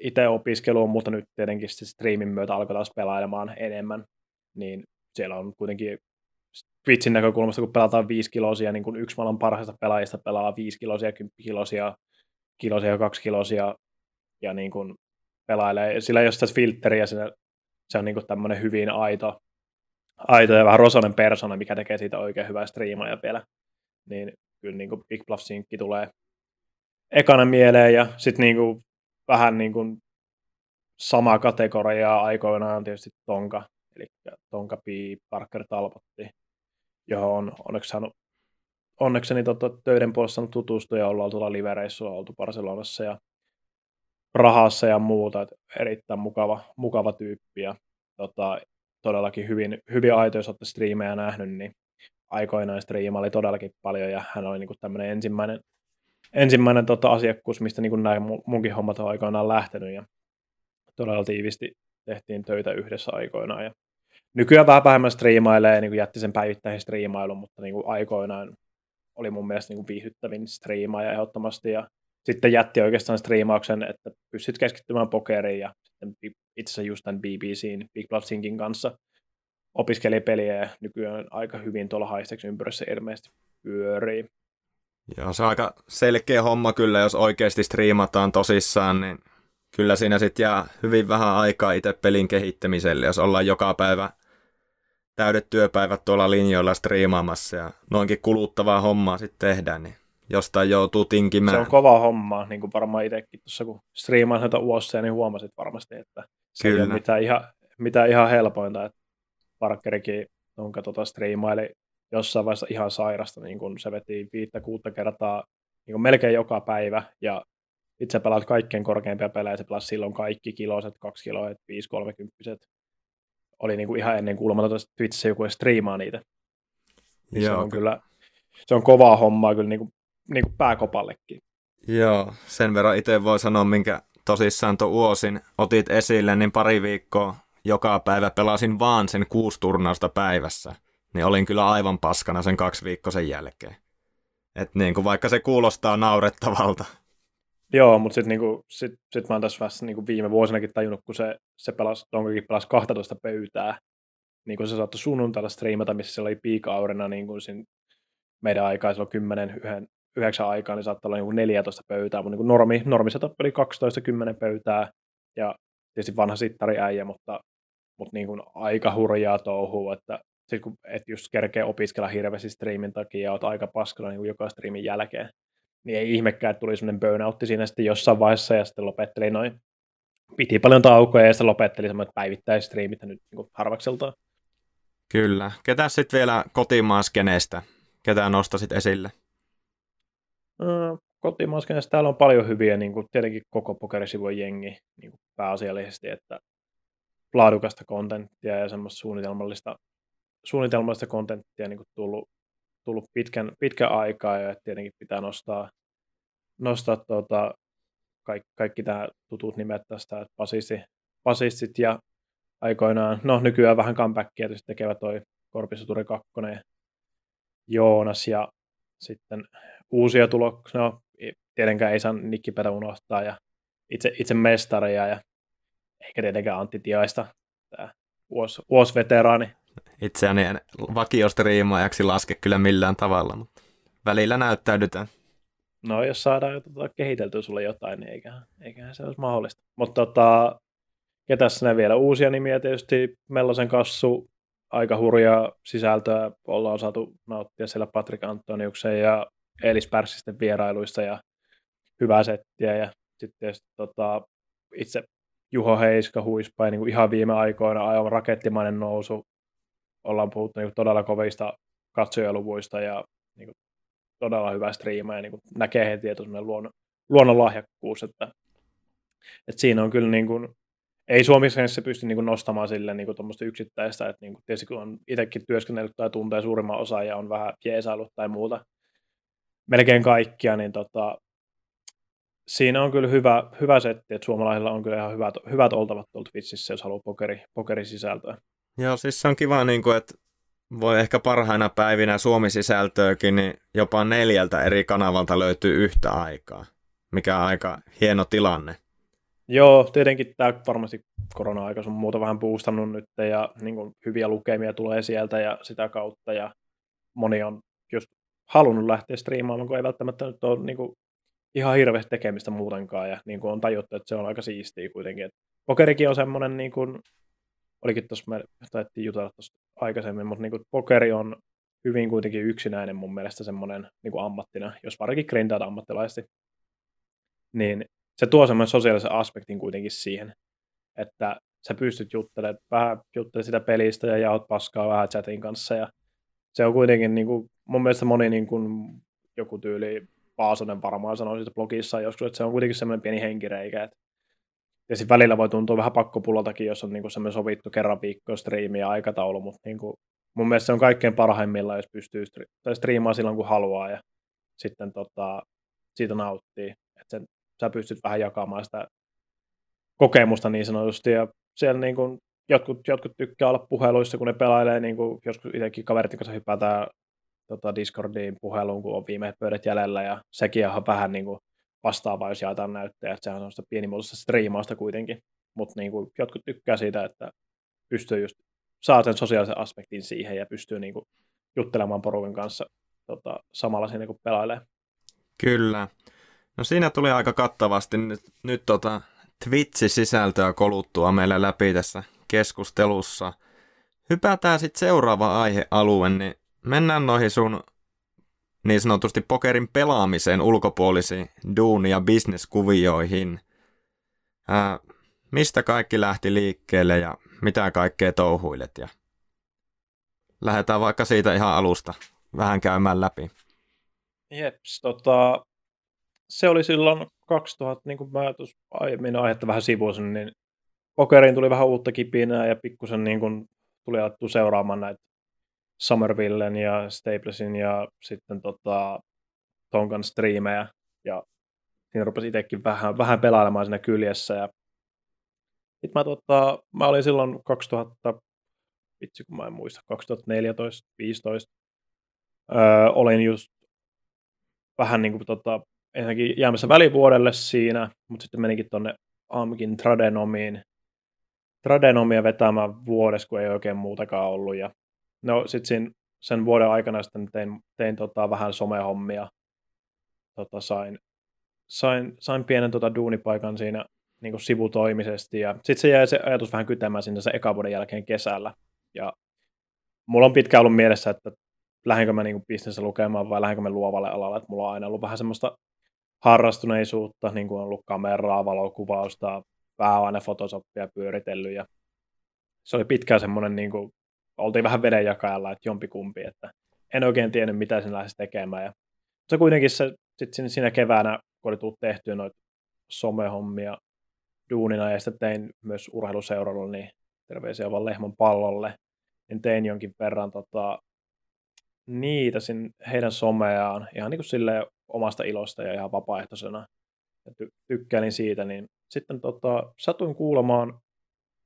itse opiskeluun, mutta nyt tietenkin se striimin myötä alkoi taas pelailemaan enemmän, niin siellä on kuitenkin Twitchin näkökulmasta, kun pelataan 5 kilosia, niin kun yksi maailman parhaista pelaajista pelaa 5 kilosia, 10 kilosia, kilosia, 2 kilosia, ja niin kun pelailee, sillä ei ole sitä filtteriä, se on niin tämmöinen hyvin aito, aito ja vähän rosonen persona, mikä tekee siitä oikein hyvää striimaa vielä. Niin kyllä niin kuin Big Bluff Synkki tulee ekana mieleen ja sitten niin kuin vähän niin kuin sama kategoriaa aikoinaan tietysti Tonka, eli Tonka P. Parker Talbotti, johon on onneksi saanut onnekseni tota, töiden puolesta saanut tutustua ja ollaan tuolla livereissulla oltu Barcelonassa ja Rahassa ja muuta, että erittäin mukava, mukava tyyppi ja tota, todellakin hyvin, hyvin aito, jos olette striimejä nähnyt, niin aikoinaan striimaili todellakin paljon ja hän oli niin tämmöinen ensimmäinen ensimmäinen tota, asiakkuus, mistä niin näin munkin hommat on aikoinaan lähtenyt ja todella tiivisti tehtiin töitä yhdessä aikoinaan. Ja nykyään vähän vähemmän striimailee, niin jätti sen päivittäisen striimailun, mutta niin kuin aikoinaan oli mun mielestä niin kuin viihyttävin striimaaja ehdottomasti. Ja sitten jätti oikeastaan striimauksen, että pystyt keskittymään pokeriin ja sitten itse asiassa just tämän BBCin Big Blood Sinkin kanssa opiskeli peliä ja nykyään aika hyvin tuolla haisteeksi ympyrässä ilmeisesti pyörii. Joo, se on aika selkeä homma kyllä, jos oikeasti striimataan tosissaan, niin kyllä siinä sitten jää hyvin vähän aikaa itse pelin kehittämiselle, jos ollaan joka päivä täydet työpäivät tuolla linjoilla striimaamassa ja noinkin kuluttavaa hommaa sitten tehdään, niin jostain joutuu tinkimään. Se on kova homma, niin kuin varmaan itsekin tuossa, kun striimaan noita uosia, niin huomasit varmasti, että se Kyllä. ei ole mitään ihan, mitään ihan helpointa, että Parkerikin, jonka tota striimaili jossain vaiheessa ihan sairasta, niin kun se veti viittä kuutta kertaa niin kun melkein joka päivä, ja itse pelaat kaikkein korkeimpia pelejä, se pelasi silloin kaikki kiloset, kaksi kiloa, viisi kolmekymppiset. Oli niin kuin ihan ennen kuulematonta, että Twitchissä joku striimaa niitä. Niin se on kyllä, se on kovaa hommaa kyllä niin kuin, niin kuin pääkopallekin. Joo, sen verran itse voi sanoa, minkä tosissaan tuon Uosin otit esille, niin pari viikkoa joka päivä pelasin vaan sen kuusi turnausta päivässä niin olin kyllä aivan paskana sen kaksi viikkoa sen jälkeen. Et niin kuin vaikka se kuulostaa naurettavalta. Joo, mutta sitten niinku, sit, sit mä oon tässä vasta niinku viime vuosinakin tajunnut, kun se, se pelasi, Donkakin pelasi 12 pöytää, niin kun se saattoi sunnuntailla striimata, missä se oli piika-aurina niin meidän aikaa, silloin 10, 1, 9 aikaa, niin saattaa olla niin 14 pöytää, mutta niin normi, normi oli 12-10 pöytää, ja tietysti vanha sittari äijä, mutta, mutta niin kuin aika hurjaa touhua, että sit kun et just kerkee opiskella hirveästi striimin takia ja oot aika paskalla niin joka striimin jälkeen, niin ei ihmekään, että tuli semmoinen burnoutti siinä sitten jossain vaiheessa ja sitten lopetteli noin. Piti paljon taukoja ja sitten lopetteli semmoinen päivittäistriimit nyt niin harvakseltaan. Kyllä. Ketä sitten vielä kotimaaskeneestä? Ketä nostasit esille? Öö, kotimaaskeneesta täällä on paljon hyviä, niin kuin tietenkin koko pokerisivujen jengi niin kuin pääasiallisesti, että laadukasta kontenttia ja semmoista suunnitelmallista suunnitelmallista kontenttia niin tullut, tullut pitkän, pitkän aikaa ja tietenkin pitää nostaa, nostaa tuota, kaikki, kaikki nämä tutut nimet tästä, että basisti, basistit ja aikoinaan, no nykyään vähän comebackia tietysti tekevä toi Korpisuturi 2 Joonas ja sitten uusia tuloksia, no tietenkään ei saa Nikkipetä unohtaa ja itse, itse mestaria ja eikä tietenkään Antti Tiaista, tämä vuosi, vuosi veteraani. Itseäni en vakiostriimaajaksi laske kyllä millään tavalla, mutta välillä näyttäydytään. No jos saadaan jo tota kehiteltyä sulle jotain, niin eiköhän, eiköhän se olisi mahdollista. Mutta tota, ketäs ne vielä? Uusia nimiä tietysti Mellosen kassu, aika hurjaa sisältöä ollaan saatu nauttia siellä Patrick Antoniuksen ja Elis Pärssisten vierailuissa ja hyvää settiä ja sitten tietysti tota, itse Juho Heiska huispa niin ihan viime aikoina aivan rakettimainen nousu. Ollaan puhuttu niin todella kovista katsojaluvuista ja niin kuin, todella hyvä striima ja niin kuin, näkee heti, että on luonnon, luonnon lahjakkuus. Että, että siinä on kyllä niin kuin, ei Suomessa se pysty niin kuin, nostamaan sille niin kuin, yksittäistä, että niin kuin, tietysti kun on itsekin työskennellyt tai tuntee suurimman osa ja on vähän jeesailut tai muuta, melkein kaikkia, niin tota, siinä on kyllä hyvä, hyvä setti, että suomalaisilla on kyllä ihan hyvät, hyvät oltavat tuolta Twitchissä, jos haluaa pokeri, pokerisisältöä. Joo, siis se on kiva, niin kuin, että voi ehkä parhaina päivinä Suomi-sisältöäkin, niin jopa neljältä eri kanavalta löytyy yhtä aikaa, mikä on aika hieno tilanne. Joo, tietenkin tämä varmasti korona-aika on muuta vähän boostannut nyt ja niin kuin, hyviä lukemia tulee sieltä ja sitä kautta ja moni on just halunnut lähteä striimaamaan, kun ei välttämättä nyt ole niin kuin, ihan hirveästi tekemistä muutenkaan, ja niin kuin on tajuttu, että se on aika siistiä kuitenkin. Pokerikin on semmoinen, niin kuin, olikin tuossa, me taidettiin jutella tuossa aikaisemmin, mutta niin kuin pokeri on hyvin kuitenkin yksinäinen mun mielestä semmoinen niin kuin ammattina, jos varsinkin grindaat ammattilaisesti, niin se tuo semmoinen sosiaalisen aspektin kuitenkin siihen, että sä pystyt juttelemaan, vähän juttelemaan sitä pelistä ja jaot paskaa vähän chatin kanssa ja se on kuitenkin niin kuin, mun mielestä moni niin kuin, joku tyyli Paasonen varmaan sanoi siitä blogissa joskus, että se on kuitenkin semmoinen pieni henkireikä. Että ja sitten välillä voi tuntua vähän pakkopuloltakin, jos on niinku semmoinen sovittu kerran viikkoa striimi ja aikataulu, mutta niinku, mun mielestä se on kaikkein parhaimmillaan, jos pystyy stri- tai striimaan silloin, kun haluaa ja sitten tota, siitä nauttii. Että sen, sä pystyt vähän jakamaan sitä kokemusta niin sanotusti ja siellä niin kuin, jotkut, jotkut tykkää olla puheluissa, kun ne pelailee, niin kuin joskus itsekin kaverit kanssa hypätään tota Discordiin puheluun, kun on viimeiset pöydät jäljellä, ja sekin on vähän niin kuin vastaava, jos jaetaan näyttöjä, että sehän on sitä pienimuotoista striimausta kuitenkin, mutta niin kuin jotkut tykkää siitä, että pystyy just, saa sen sosiaalisen aspektin siihen ja pystyy niin kuin juttelemaan porukan kanssa tota, samalla siinä, kun pelailee. Kyllä. No siinä tuli aika kattavasti nyt, nyt tota Twitch-sisältöä koluttua meillä läpi tässä keskustelussa. Hypätään sitten seuraava aihealue, niin mennään noihin sun niin sanotusti pokerin pelaamiseen ulkopuolisiin duuni- ja bisneskuvioihin. Ää, mistä kaikki lähti liikkeelle ja mitä kaikkea touhuilet ja lähdetään vaikka siitä ihan alusta vähän käymään läpi. Jeps, tota, se oli silloin 2000, niin kuin mä tuossa aiemmin aihetta vähän sivuisin, niin pokeriin tuli vähän uutta kipinää ja pikkusen niin kuin tuli alettu seuraamaan näitä Somervillen ja Staplesin ja sitten tota, Tonkan striimejä. Ja siinä rupesi itsekin vähän, vähän pelailemaan siinä kyljessä. Ja sitten mä, tota, mä olin silloin 2000, vitsi kun mä en muista, 2014 2015 öö, olin just vähän niin kuin tota, ensinnäkin jäämässä välivuodelle siinä, mutta sitten menikin tonne Amkin Tradenomiin, Tradenomia vetämään vuodessa, kun ei oikein muutakaan ollut. Ja no sitten sen vuoden aikana sitten tein, tein tota, vähän somehommia. Tota, sain, sain, sain pienen tota, duunipaikan siinä niin kuin sivutoimisesti ja sitten se jäi se ajatus vähän kytämään sinne se eka vuoden jälkeen kesällä. Ja mulla on pitkään ollut mielessä, että lähdenkö mä niin bisnessä lukemaan vai lähdenkö mä luovalle alalle, että mulla on aina ollut vähän semmoista harrastuneisuutta, niin kuin on ollut kameraa, valokuvausta, vähän aina Photoshopia pyöritellyt ja se oli pitkään semmoinen niin kuin oltiin vähän vedenjakajalla, että jompikumpi, että en oikein tiennyt, mitä sen lähtisi tekemään. Ja se kuitenkin se, sit siinä keväänä, kun oli tullut tehtyä noita somehommia duunina, ja sitten tein myös urheiluseuralla, niin terveisiä vaan Lehmän pallolle. niin tein jonkin verran tota, niitä sin, heidän someaan ihan niin kuin silleen omasta ilosta ja ihan vapaaehtoisena. Ja ty- tykkäilin siitä, niin sitten tota, satuin kuulemaan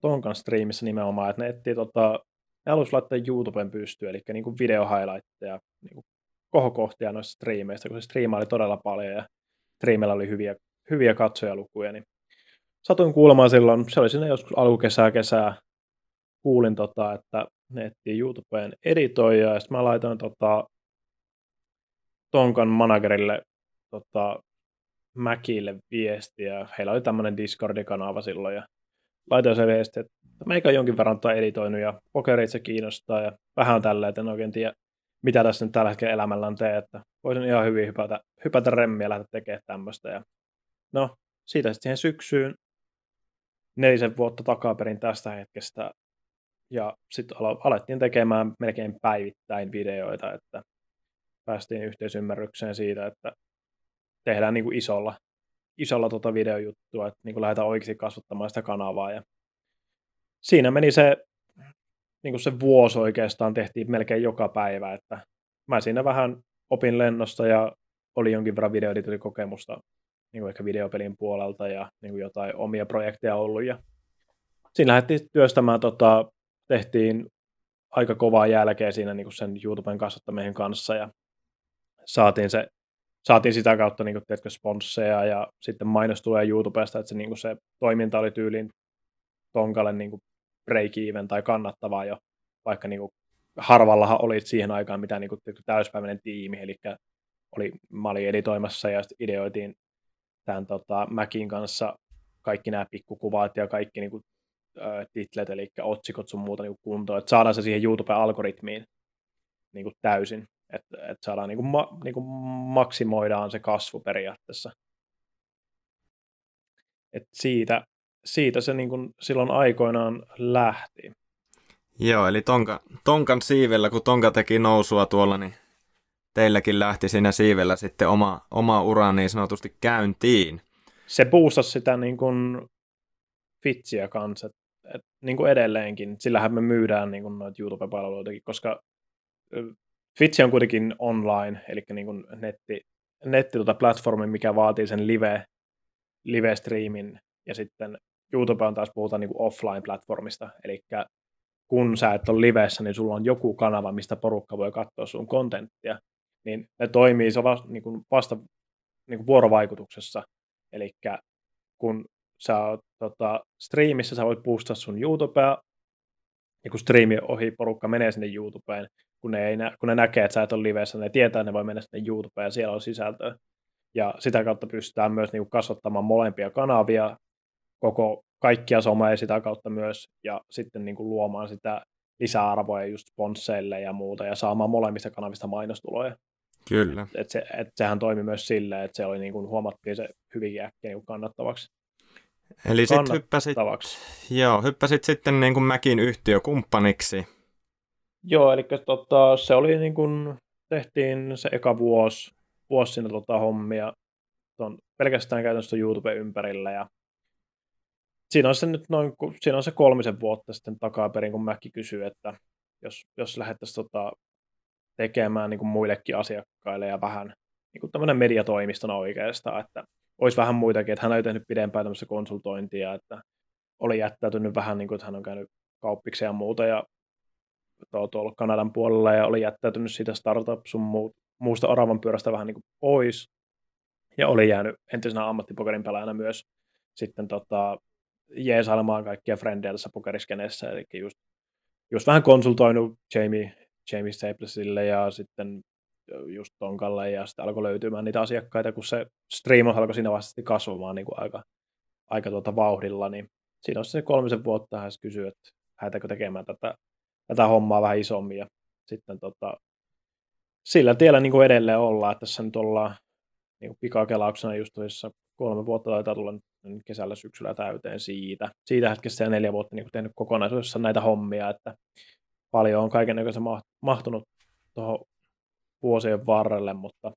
Tonkan striimissä nimenomaan, että ne etsii tota, ne halusi laittaa YouTuben pystyyn, eli niin kuin video highlightteja, niin kuin kohokohtia noissa striimeistä, kun se striima oli todella paljon ja striimillä oli hyviä, hyviä katsojalukuja, niin satuin kuulemaan silloin, se oli sinne joskus alkukesää, kesää, kuulin, tota, että ne etsii YouTubeen editoijaa, ja sitten mä laitoin tota, Tonkan managerille tota, Mäkille viestiä. Heillä oli tämmöinen Discord-kanava silloin, ja laitoin se viesti, että meikä on jonkin verran editoinut, ja pokerit se kiinnostaa, ja vähän tälleen, että en oikein tiedä, mitä tässä nyt tällä hetkellä elämällään tee, että voisin ihan hyvin hypätä, hypätä remmiä ja lähteä tekemään tämmöistä. Ja no, siitä sitten siihen syksyyn nelisen vuotta takaperin tästä hetkestä ja sitten alettiin tekemään melkein päivittäin videoita, että päästiin yhteisymmärrykseen siitä, että tehdään niin kuin isolla, isolla tota videojuttua, että niin kuin lähdetään oikeasti kasvattamaan sitä kanavaa. Ja siinä meni se, niin kuin se vuosi oikeastaan tehtiin melkein joka päivä, että mä siinä vähän opin lennosta ja oli jonkin verran videoeditointikokemusta niin kuin ehkä videopelin puolelta ja niin kuin jotain omia projekteja ollut. Ja siinä lähdettiin työstämään tota, tehtiin aika kovaa jälkeä siinä niin kuin sen YouTuben kasvattamien kanssa ja saatiin, se, saatiin sitä kautta niin kuin, tiedätkö, sponsseja ja sitten mainos tulee YouTubesta, että se, niin kuin se toiminta oli tyyliin tonkalle niin kuin break-even tai kannattavaa jo, vaikka niin kuin harvallahan oli siihen aikaan mitään niin kuin, täyspäiväinen tiimi, eli oli, mä olin editoimassa ja ideoitiin tämän tota, Mäkin kanssa kaikki nämä pikkukuvat ja kaikki niin kuin, titlet, eli otsikot sun muuta niin kuntoon, että saadaan se siihen YouTube-algoritmiin niin kuin täysin, että, että saadaan niin kuin, ma, niin kuin maksimoidaan se kasvu periaatteessa. Et siitä, siitä se niin kuin silloin aikoinaan lähti. Joo, eli tonka, Tonkan siivellä, kun Tonka teki nousua tuolla, niin teilläkin lähti siinä siivellä sitten oma, oma ura niin sanotusti käyntiin. Se boostasi sitä niin kuin fitsiä kanssa, et, niin kuin edelleenkin, sillähän me myydään niin kuin noita YouTube-palveluitakin, koska Twitch on kuitenkin online, eli niin kuin netti, netti tuota platformi, mikä vaatii sen live, live-streamin, ja sitten YouTube on taas puhutaan niin offline-platformista, eli kun sä et ole livessä, niin sulla on joku kanava, mistä porukka voi katsoa sun kontenttia, niin ne toimii se vasta, niin kuin vasta niin kuin vuorovaikutuksessa, eli kun sä oot tota, striimissä, sä voit boostaa sun YouTubea, ja kun striimi ohi porukka menee sinne YouTubeen, kun ne, ei nä- kun ne näkee, että sä et ole livessä, ne tietää, että ne voi mennä sinne YouTubeen ja siellä on sisältöä. Ja sitä kautta pystytään myös niin kasvattamaan molempia kanavia, koko kaikkia somea sitä kautta myös, ja sitten niin kuin luomaan sitä lisäarvoja just sponsseille ja muuta, ja saamaan molemmista kanavista mainostuloja. Kyllä. Et se, et sehän toimi myös silleen, että se oli niin kuin, huomattiin se hyvinkin äkkiä niin kannattavaksi. Eli sitten hyppäsit, joo, hyppäsit sitten niin kuin Mäkin yhtiökumppaniksi. Joo, eli tota, se oli niin kuin, tehtiin se eka vuosi, vuosi siinä tota, hommia ton, pelkästään käytännössä YouTube ympärillä ja siinä on se nyt noin, siinä on se kolmisen vuotta sitten takaperin, kun Mäkki kysyy, että jos, jos lähdettäisiin tota, tekemään niin kuin muillekin asiakkaille ja vähän niin kuin tämmöinen mediatoimistona oikeastaan, että olisi vähän muitakin, että hän on tehnyt pidempään tämmöistä konsultointia, että oli jättäytynyt vähän niin kuin, että hän on käynyt kauppiksi ja muuta ja tuolla Kanadan puolella ja oli jättäytynyt siitä startup sun muusta oravan pyörästä vähän niin kuin pois. Ja oli jäänyt entisenä ammattipokerin pelaajana myös sitten tota, jeesailemaan kaikkia frendejä tässä pokeriskeneessä, eli just, just vähän konsultoinut Jamie, Jamie Staplesille ja sitten just Tonkalle ja sitten alkoi löytymään niitä asiakkaita, kun se striimaus alkoi siinä vasta kasvamaan niin kuin aika, aika tuota vauhdilla, niin siinä on se kolmisen vuotta hän kysyy, että lähdetäänkö tekemään tätä, tätä hommaa vähän isommin ja sitten tota, sillä tiellä niin kuin edelleen ollaan, että tässä nyt ollaan niin kuin pikakelauksena just tuossa kolme vuotta taitaa tulla nyt kesällä syksyllä täyteen siitä. Siitä hetkestä ja neljä vuotta niin kuin tehnyt kokonaisuudessa näitä hommia, että paljon on kaiken mahtunut tuohon vuosien varrelle, mutta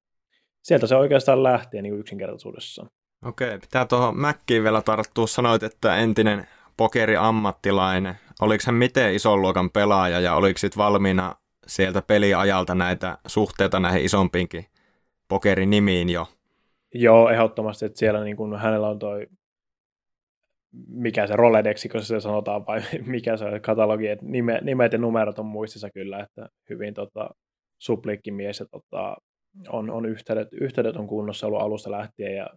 sieltä se oikeastaan lähtee niin yksinkertaisuudessa. Okei, pitää tuohon Mäkkiin vielä tarttua. Sanoit, että entinen pokeriammattilainen. oliko hän miten ison luokan pelaaja ja oliko sitten valmiina sieltä peliajalta näitä suhteita näihin isompiinkin pokerinimiin jo? Joo, ehdottomasti, että siellä niin kun hänellä on toi, mikä se Rolodexi, kun se sanotaan, vai mikä se on katalogi, että nime, nimet ja numerot on muistissa kyllä, että hyvin tota, mies ja tota, on, on yhteydet, yhteydet on kunnossa ollut alusta lähtien ja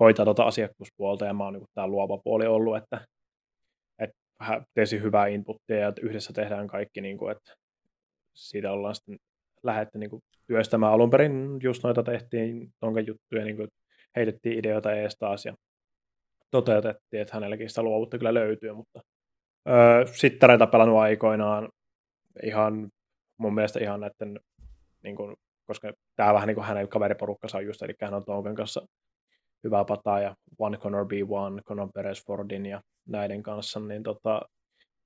hoitaa tuota asiakkuuspuolta ja mä oon niin tämä luova puoli ollut, että, että teesi hyvää inputtia ja yhdessä tehdään kaikki, niin kuin, että siitä ollaan sitten lähdetty niin kuin työstämään. Alun perin just noita tehtiin tonka juttuja, niin kuin heitettiin ideoita ees taas ja toteutettiin, että hänelläkin sitä luovuutta kyllä löytyy, mutta öö, sittareita pelannut aikoinaan ihan mun mielestä ihan näiden, niin kuin, koska tämä vähän niin kuin hänen kaveriporukkansa on just, eli hän on Tonkan kanssa hyvää pataa ja One Connor B1, Conor Perez Fordin ja näiden kanssa, niin tota,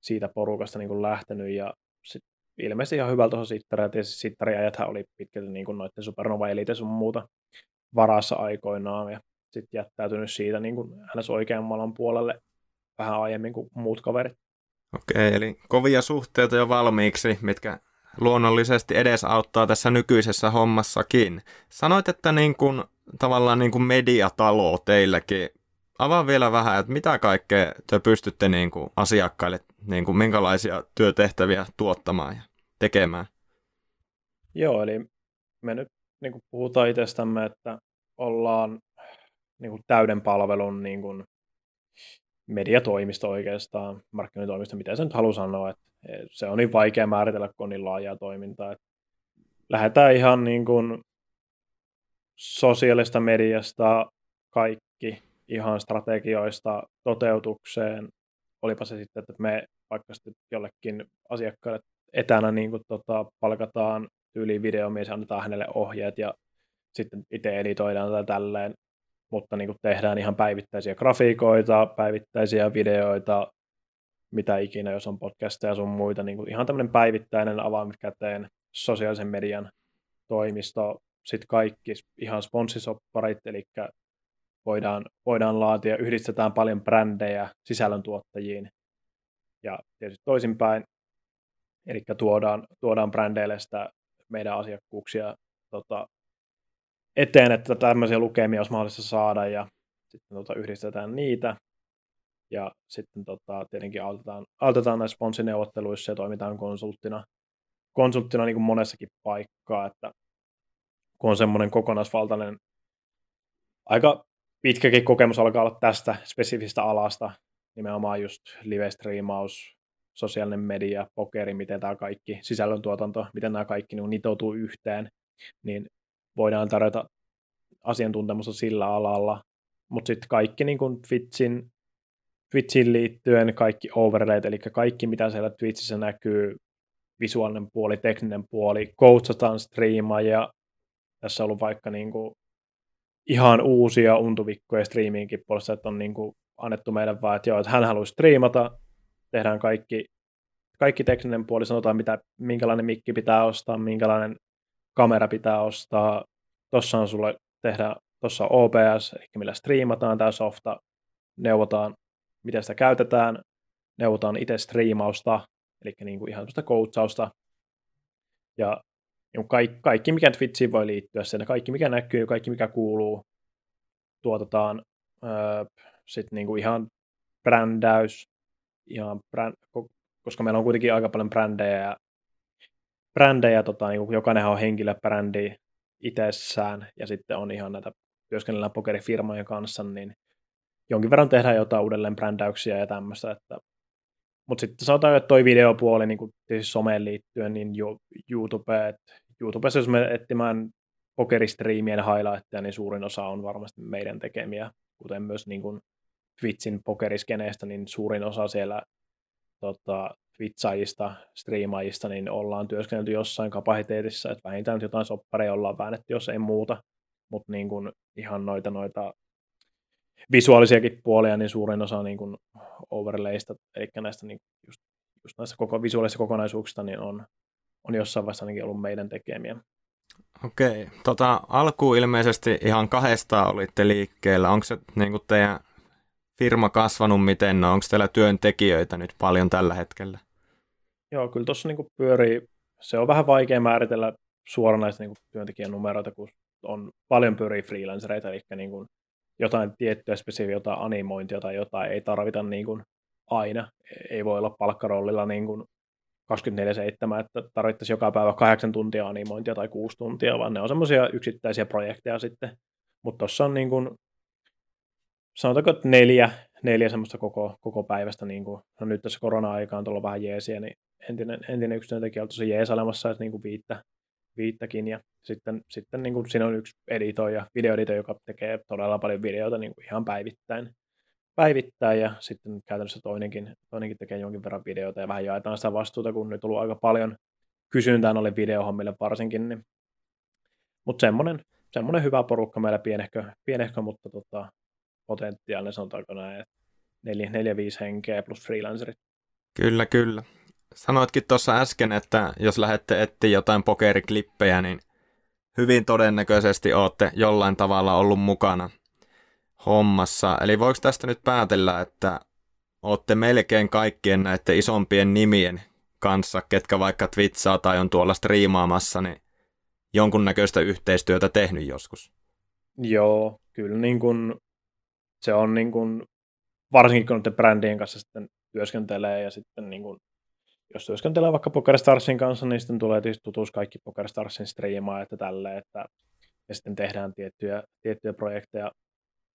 siitä porukasta niin kuin lähtenyt ja sit ilmeisesti ihan hyvältä tuossa sittari, ja sittariajathan oli pitkälti niin kuin noiden Supernova Elite sun muuta varassa aikoinaan ja sitten jättäytynyt siitä niin kuin ns. oikean maailman puolelle vähän aiemmin kuin muut kaverit. Okei, eli kovia suhteita jo valmiiksi, mitkä luonnollisesti edesauttaa tässä nykyisessä hommassakin. Sanoit, että niin kuin, tavallaan niin kuin mediatalo teilläkin. Avaa vielä vähän, että mitä kaikkea te pystytte niin kuin asiakkaille, niin kuin minkälaisia työtehtäviä tuottamaan ja tekemään? Joo, eli me nyt niin kuin puhutaan itsestämme, että ollaan niin kuin täyden palvelun niin kuin mediatoimisto oikeastaan, markkinointitoimisto, mitä se nyt haluaa sanoa, että se on niin vaikea määritellä, kun on niin laajaa toimintaa. Että lähdetään ihan niin kuin sosiaalista mediasta kaikki ihan strategioista toteutukseen, olipa se sitten, että me vaikka sitten jollekin asiakkaalle etänä niin kuin, tota, palkataan tyyli videomies, annetaan hänelle ohjeet ja sitten itse editoidaan tätä tälleen, mutta niin kuin tehdään ihan päivittäisiä grafiikoita, päivittäisiä videoita, mitä ikinä, jos on podcasteja ja sun muita, niin kuin ihan tämmöinen päivittäinen avaamiskäteen sosiaalisen median toimisto, sitten kaikki ihan sponsisopparit, eli voidaan, voidaan laatia, yhdistetään paljon brändejä sisällöntuottajiin ja tietysti toisinpäin, eli tuodaan, tuodaan brändeille sitä meidän asiakkuuksia tota, eteen, että tämmöisiä lukemia olisi mahdollista saada ja sitten tota, yhdistetään niitä ja sitten tota, tietenkin autetaan, autetaan näissä sponsineuvotteluissa ja toimitaan konsulttina, konsulttina niin kuin monessakin paikkaa, että kun on semmoinen kokonaisvaltainen, aika pitkäkin kokemus alkaa olla tästä spesifistä alasta, nimenomaan just live-striimaus, sosiaalinen media, pokeri, miten tämä kaikki, sisällöntuotanto, miten nämä kaikki niin nitoutuu yhteen, niin voidaan tarjota asiantuntemusta sillä alalla, mutta sitten kaikki niin kuin Twitchin liittyen, kaikki overlayt, eli kaikki mitä siellä Twitchissä näkyy, visuaalinen puoli, tekninen puoli, coachataan striimaajia, tässä on ollut vaikka niin kuin ihan uusia untuvikkoja striimiinkin puolesta, että on niin kuin annettu meille vaan, että joo, että hän haluaisi striimata, tehdään kaikki, kaikki tekninen puoli, sanotaan mitä, minkälainen mikki pitää ostaa, minkälainen kamera pitää ostaa, tuossa on sulle tehdä, tuossa on OBS, eli millä striimataan tämä softa, neuvotaan, miten sitä käytetään, neuvotaan itse striimausta, eli niin kuin ihan sellaista coachausta, ja niin kaikki, kaikki, mikä Twitchiin voi liittyä, sen, kaikki mikä näkyy, kaikki mikä kuuluu, tuotetaan öö, sitten niin kuin ihan brändäys, ihan bränd, koska meillä on kuitenkin aika paljon brändejä ja brändejä, tota, niin kuin jokainen on henkilöbrändi itsessään ja sitten on ihan näitä työskennellään pokerifirmojen kanssa, niin jonkin verran tehdään jotain uudelleen brändäyksiä ja tämmöistä, että mutta sitten sanotaan, että toi videopuoli niin kuin tietysti someen liittyen, niin YouTube, että YouTubessa jos me etsimään pokeristriimien highlightteja, niin suurin osa on varmasti meidän tekemiä, kuten myös niin kuin Twitchin pokeriskeneestä, niin suurin osa siellä tota, Twitchaajista, striimaajista, niin ollaan työskennelty jossain kapasiteetissa, että vähintään jotain soppareja ollaan väännetty, jos ei muuta, mutta niin ihan noita, noita visuaalisiakin puolia, niin suurin osa niin kuin overlaysta, eli näistä niin just, just näistä koko visuaalisista kokonaisuuksista, niin on, on jossain vaiheessa ainakin ollut meidän tekemiä. Okei, tota, alkuun ilmeisesti ihan kahdesta olitte liikkeellä. Onko se niin kuin teidän firma kasvanut miten? No, onko teillä työntekijöitä nyt paljon tällä hetkellä? Joo, kyllä tuossa niin pyörii, se on vähän vaikea määritellä suoranaista niin työntekijän numeroita, kun on paljon pyörii freelancereita, eli niin kuin jotain tiettyä spesifiä, jotain animointia tai jotain ei tarvita niin kuin aina. Ei voi olla palkkarollilla niin kuin 24-7, että tarvittaisiin joka päivä kahdeksan tuntia animointia tai kuusi tuntia, vaan ne on semmoisia yksittäisiä projekteja sitten. Mutta tuossa on niin kuin, sanotaanko, että neljä, neljä semmoista koko, koko päivästä, niin kuin, no nyt tässä korona-aika on tullut vähän jeesiä, niin entinen, entinen yksi työntekijä on tosi jeesailemassa, että niin kuin viittä, viittäkin, ja sitten, sitten niin kuin siinä on yksi editoija, videoeditoija, joka tekee todella paljon videoita niin kuin ihan päivittäin, päivittäin, ja sitten käytännössä toinenkin, toinenkin tekee jonkin verran videoita, ja vähän jaetaan sitä vastuuta, kun nyt on ollut aika paljon kysyntää noille videohommille varsinkin, niin mutta semmoinen, semmoinen hyvä porukka meillä pienehkö, pienehkö mutta tota, potentiaalinen, sanotaanko näin, neljä, neljä, viisi henkeä plus freelancerit. Kyllä, kyllä. Sanoitkin tuossa äsken, että jos lähdette etsiä jotain pokeriklippejä, niin hyvin todennäköisesti olette jollain tavalla ollut mukana hommassa. Eli voiko tästä nyt päätellä, että olette melkein kaikkien näiden isompien nimien kanssa, ketkä vaikka twitsaa tai on tuolla striimaamassa, niin jonkunnäköistä yhteistyötä tehnyt joskus? Joo, kyllä niin kuin, se on niin kuin, varsinkin kun nyt brändien kanssa sitten työskentelee ja sitten niin kuin, jos työskentelee vaikka PokerStarsin kanssa, niin sitten tulee tietysti tutuus kaikki PokerStarsin striimaa, että tälle, että ja sitten tehdään tiettyjä, tiettyjä projekteja.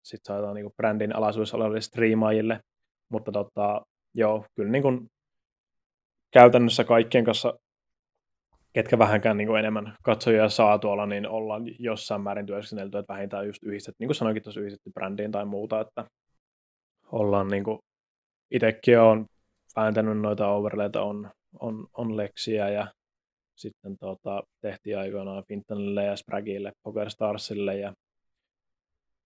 Sitten saadaan niin brändin alaisuudessa oleville striimaajille, mutta tota, joo, kyllä niin kuin käytännössä kaikkien kanssa, ketkä vähänkään niin kuin enemmän katsojia saa tuolla, niin ollaan jossain määrin työskennelty, että vähintään just yhdistetty, niin kuin sanoinkin tuossa yhdistetty brändiin tai muuta, että ollaan niin kuin, itsekin on vääntänyt noita overlayta, on, on, on Lexiä ja sitten tota, tehtiin aikoinaan Fintanille ja Spragille, PokerStarsille ja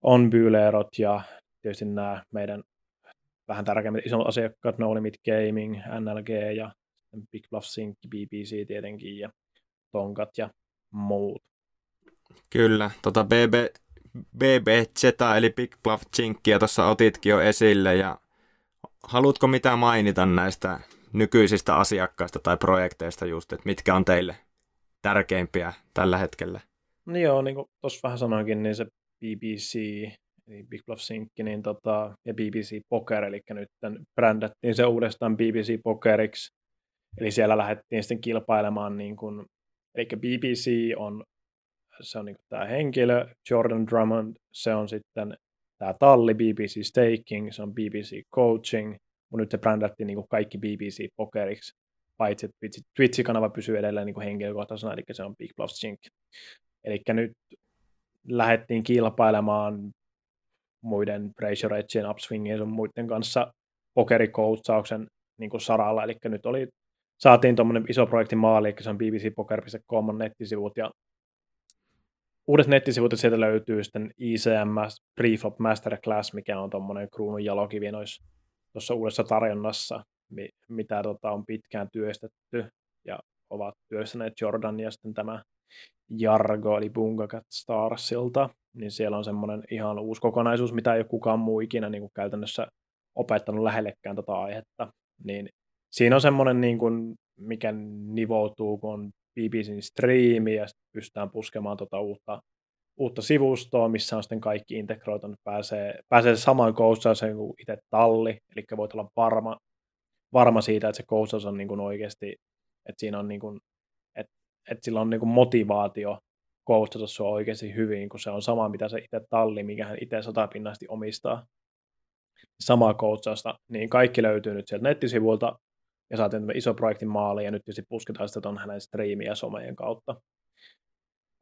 on Byylerot ja tietysti nämä meidän vähän tärkeimmät isot asiakkaat, No Limit Gaming, NLG ja Big Bluff Sync, BBC tietenkin ja Tonkat ja muut. Kyllä, tota BB, BBZ eli Big Bluff Synkia tuossa otitkin jo esille ja haluatko mitä mainita näistä nykyisistä asiakkaista tai projekteista just, että mitkä on teille tärkeimpiä tällä hetkellä? No joo, niin kuin tuossa vähän sanoinkin, niin se BBC, eli Big Bluff Sync, niin tota, ja BBC Poker, eli nyt brändättiin se uudestaan BBC Pokeriksi, eli siellä lähdettiin sitten kilpailemaan, niin kuin, eli BBC on, se on niin tämä henkilö, Jordan Drummond, se on sitten tämä talli BBC Staking, se on BBC Coaching, mutta nyt se brändättiin niin kuin kaikki BBC Pokeriksi, paitsi että Twitch-kanava pysyy edelleen niin kuin henkilökohtaisena, eli se on Big Bluff Sync. Eli nyt lähdettiin kilpailemaan muiden Pressure Edgein, Upswingien ja muiden kanssa pokerikoutsauksen niin kuin saralla, eli nyt oli, saatiin tuommoinen iso projekti maali, eli se on bbcpoker.com nettisivut, ja uudet nettisivut, sieltä löytyy sitten ICM Preflop Masterclass, mikä on tuommoinen kruunun jalokivi tuossa uudessa tarjonnassa, mitä tota, on pitkään työstetty, ja ovat työstäneet Jordan ja sitten tämä Jargo, eli Bungacat Starsilta, niin siellä on semmoinen ihan uusi kokonaisuus, mitä ei ole kukaan muu ikinä niin kuin käytännössä opettanut lähellekään tota aihetta. Niin siinä on semmoinen, niin kuin, mikä nivoutuu, kun on BBCn striimi ja pystytään puskemaan tota uutta, uutta sivustoa, missä on sitten kaikki integroitunut, pääsee, pääsee samaan coachauseen kuin itse talli, eli voit olla varma, varma siitä, että se coachaus on niin kuin oikeasti, että siinä on niin kuin että sillä on niin kuin motivaatio coachata sua oikeasti hyvin, kun se on sama, mitä se itse talli, mikä hän itse satapinnasti omistaa. Samaa coachausta, niin kaikki löytyy nyt sieltä nettisivuilta, ja saatiin tämä iso projekti maaliin, ja nyt tietysti pusketaan sitä tuon hänen striimiä someen kautta.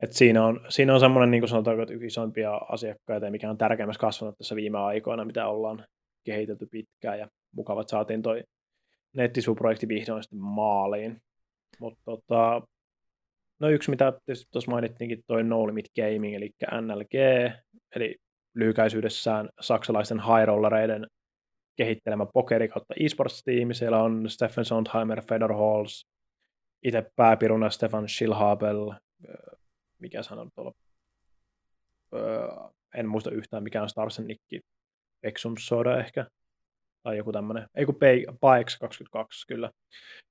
Et siinä on, siinä on semmoinen, niin kuin sanotaanko, että yksi isompia asiakkaita, mikä on tärkeimmässä kasvanut tässä viime aikoina, mitä ollaan kehitelty pitkään, ja mukavat saatiin toi nettisivuprojekti vihdoin sitten maaliin. Mutta tota, No yksi, mitä tietysti tuossa mainittiinkin, toi No Limit Gaming, eli NLG, eli lyhykäisyydessään saksalaisten high-rollereiden kehittelemä pokeri kautta esports-tiimi. Siellä on Steffen Sondheimer, Fedor Halls, itse pääpiruna Stefan Schilhabel, mikä sanoo tuolla, en muista yhtään mikä on Starsen nikki, Exum Soda ehkä, tai joku tämmöinen, ei kun Paex 22 kyllä.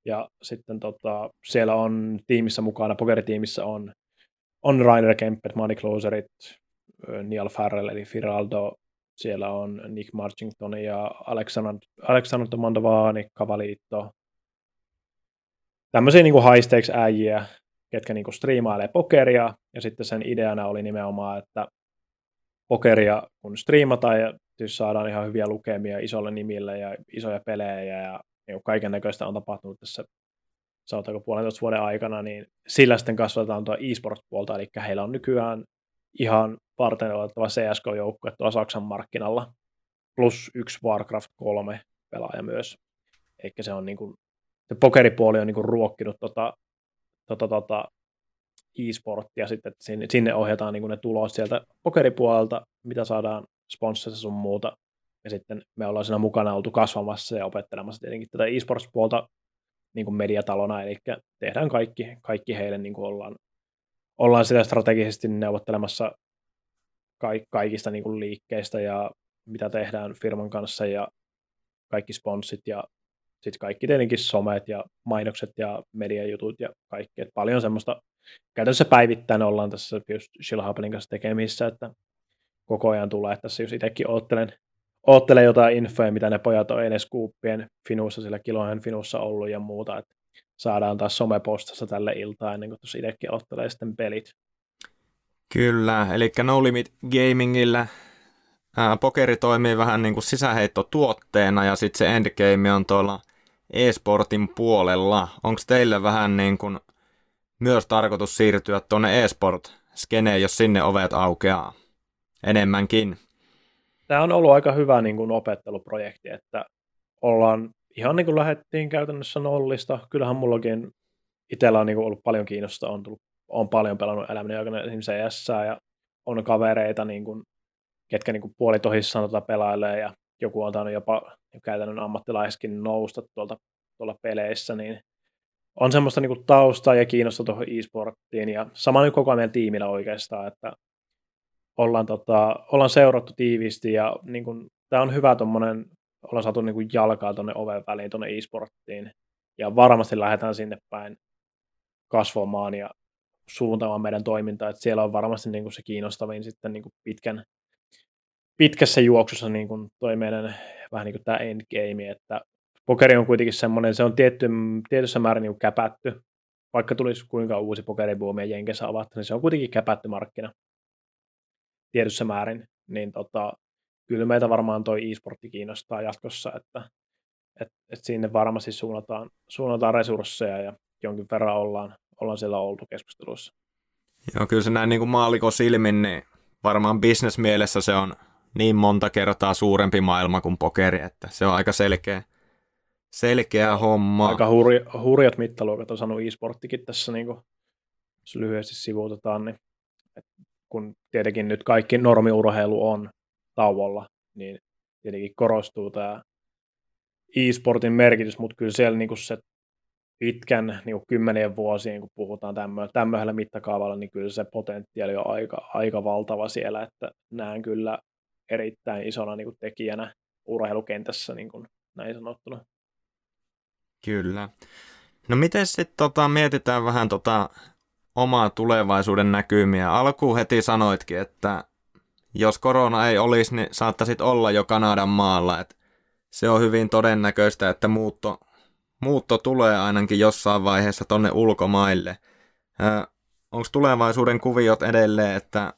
Ja sitten tota, siellä on tiimissä mukana, pokeritiimissä on, on Rainer Kempet, Money Closerit, Neil Farrell eli Firaldo, siellä on Nick Marchington ja Alexander, Alexander Mandavani, Kavaliitto. Tämmöisiä niin stakes äijiä, ketkä niin striimailee pokeria, ja sitten sen ideana oli nimenomaan, että pokeria kun striimataan ja siis saadaan ihan hyviä lukemia isolle nimille ja isoja pelejä ja niin kaiken näköistä on tapahtunut tässä sanotaanko puolentoista vuoden aikana, niin sillä sitten kasvatetaan tuo e-sport-puolta, eli heillä on nykyään ihan varten olettava CSGO-joukkue tuolla Saksan markkinalla, plus yksi Warcraft 3 pelaaja myös. Eikä se on niin kuin, se pokeripuoli on niin kuin ruokkinut tota, tota, tota, e-sporttia sitten, että sinne, sinne ohjataan niin kuin ne tulot sieltä pokeripuolelta, mitä saadaan sponsorissa sun muuta. Ja sitten me ollaan siinä mukana oltu kasvamassa ja opettelemassa tietenkin tätä e-sports-puolta niin kuin mediatalona, eli tehdään kaikki, kaikki heille niin kuin ollaan, ollaan sitä strategisesti neuvottelemassa kaikista niin kuin liikkeistä ja mitä tehdään firman kanssa ja kaikki sponssit ja sitten kaikki tietenkin somet ja mainokset ja mediajutut ja kaikki. Et paljon semmoista käytännössä päivittäin ollaan tässä just Shillhapelin kanssa tekemissä, että koko ajan tulee. Että tässä just itsekin oottelen, oottelen jotain infoja, mitä ne pojat on edes kuuppien Finussa, sillä kilohen Finussa ollut ja muuta. Että saadaan taas somepostassa tälle iltaan ennen kuin tuossa itsekin ottelee sitten pelit. Kyllä, eli No Limit Gamingillä ää, pokeri toimii vähän niin kuin sisäheittotuotteena ja sitten se endgame on tuolla e-sportin puolella. Onko teille vähän niin kuin myös tarkoitus siirtyä tuonne e-sport-skeneen, jos sinne ovet aukeaa enemmänkin? Tämä on ollut aika hyvä niin kuin opetteluprojekti, että ollaan ihan niin kuin lähdettiin käytännössä nollista. Kyllähän mullakin itsellä on niin kuin ollut paljon kiinnosta, on, tullut, on paljon pelannut elämäni aikana esimerkiksi CS ja on kavereita, niin kuin, ketkä niin kuin puolitohissaan tota pelailee ja joku on tainnut jopa käytännön ammattilaiskin nousta tuolta, tuolla peleissä, niin on semmoista niin kuin taustaa ja kiinnosta tuohon e-sporttiin ja sama nyt koko ajan tiimillä oikeastaan, että ollaan, tota, ollaan seurattu tiiviisti ja niin kuin, tämä on hyvä tuommoinen, ollaan saatu niin kuin jalkaa tuonne oven väliin tuonne e-sporttiin. Ja varmasti lähdetään sinne päin kasvamaan ja suuntaamaan meidän toimintaa, että siellä on varmasti niin kuin se kiinnostavin sitten niin kuin pitkän, pitkässä juoksussa niin kuin toi meidän vähän niin kuin tämä endgame, että pokeri on kuitenkin semmoinen, se on tietty, tietyssä määrin niin käpätty, vaikka tulisi kuinka uusi pokeribuumi ja Jenkessä avatta, niin se on kuitenkin käpätty markkina. Tietyssä määrin, niin tota, kyllä meitä varmaan toi e-sportti kiinnostaa jatkossa, että et, et sinne varmasti suunnataan, suunnataan resursseja ja jonkin verran ollaan, ollaan siellä oltu keskustelussa. Joo, kyllä se näin niin kuin maaliko silmin, niin varmaan bisnesmielessä se on niin monta kertaa suurempi maailma kuin pokeri, että se on aika selkeä, selkeä homma. Aika hurja, hurjat mittaluokat on saanut e-sporttikin tässä, niin kuin, jos lyhyesti sivuutetaan, niin kun tietenkin nyt kaikki normiurheilu on tauolla, niin tietenkin korostuu tämä e-sportin merkitys, mutta kyllä siellä niin kuin se pitkän niin kuin kymmenien vuosien, kun puhutaan tämmöisellä mittakaavalla, niin kyllä se potentiaali on aika, aika valtava siellä, että näen kyllä erittäin isona niin kuin tekijänä urheilukentässä niin kuin näin sanottuna. Kyllä. No miten sitten tota, mietitään vähän tota omaa tulevaisuuden näkymiä? Alkuun heti sanoitkin, että jos korona ei olisi, niin saattaisit olla jo Kanadan maalla. Et se on hyvin todennäköistä, että muutto, muutto tulee ainakin jossain vaiheessa tonne ulkomaille. Onko tulevaisuuden kuviot edelleen, että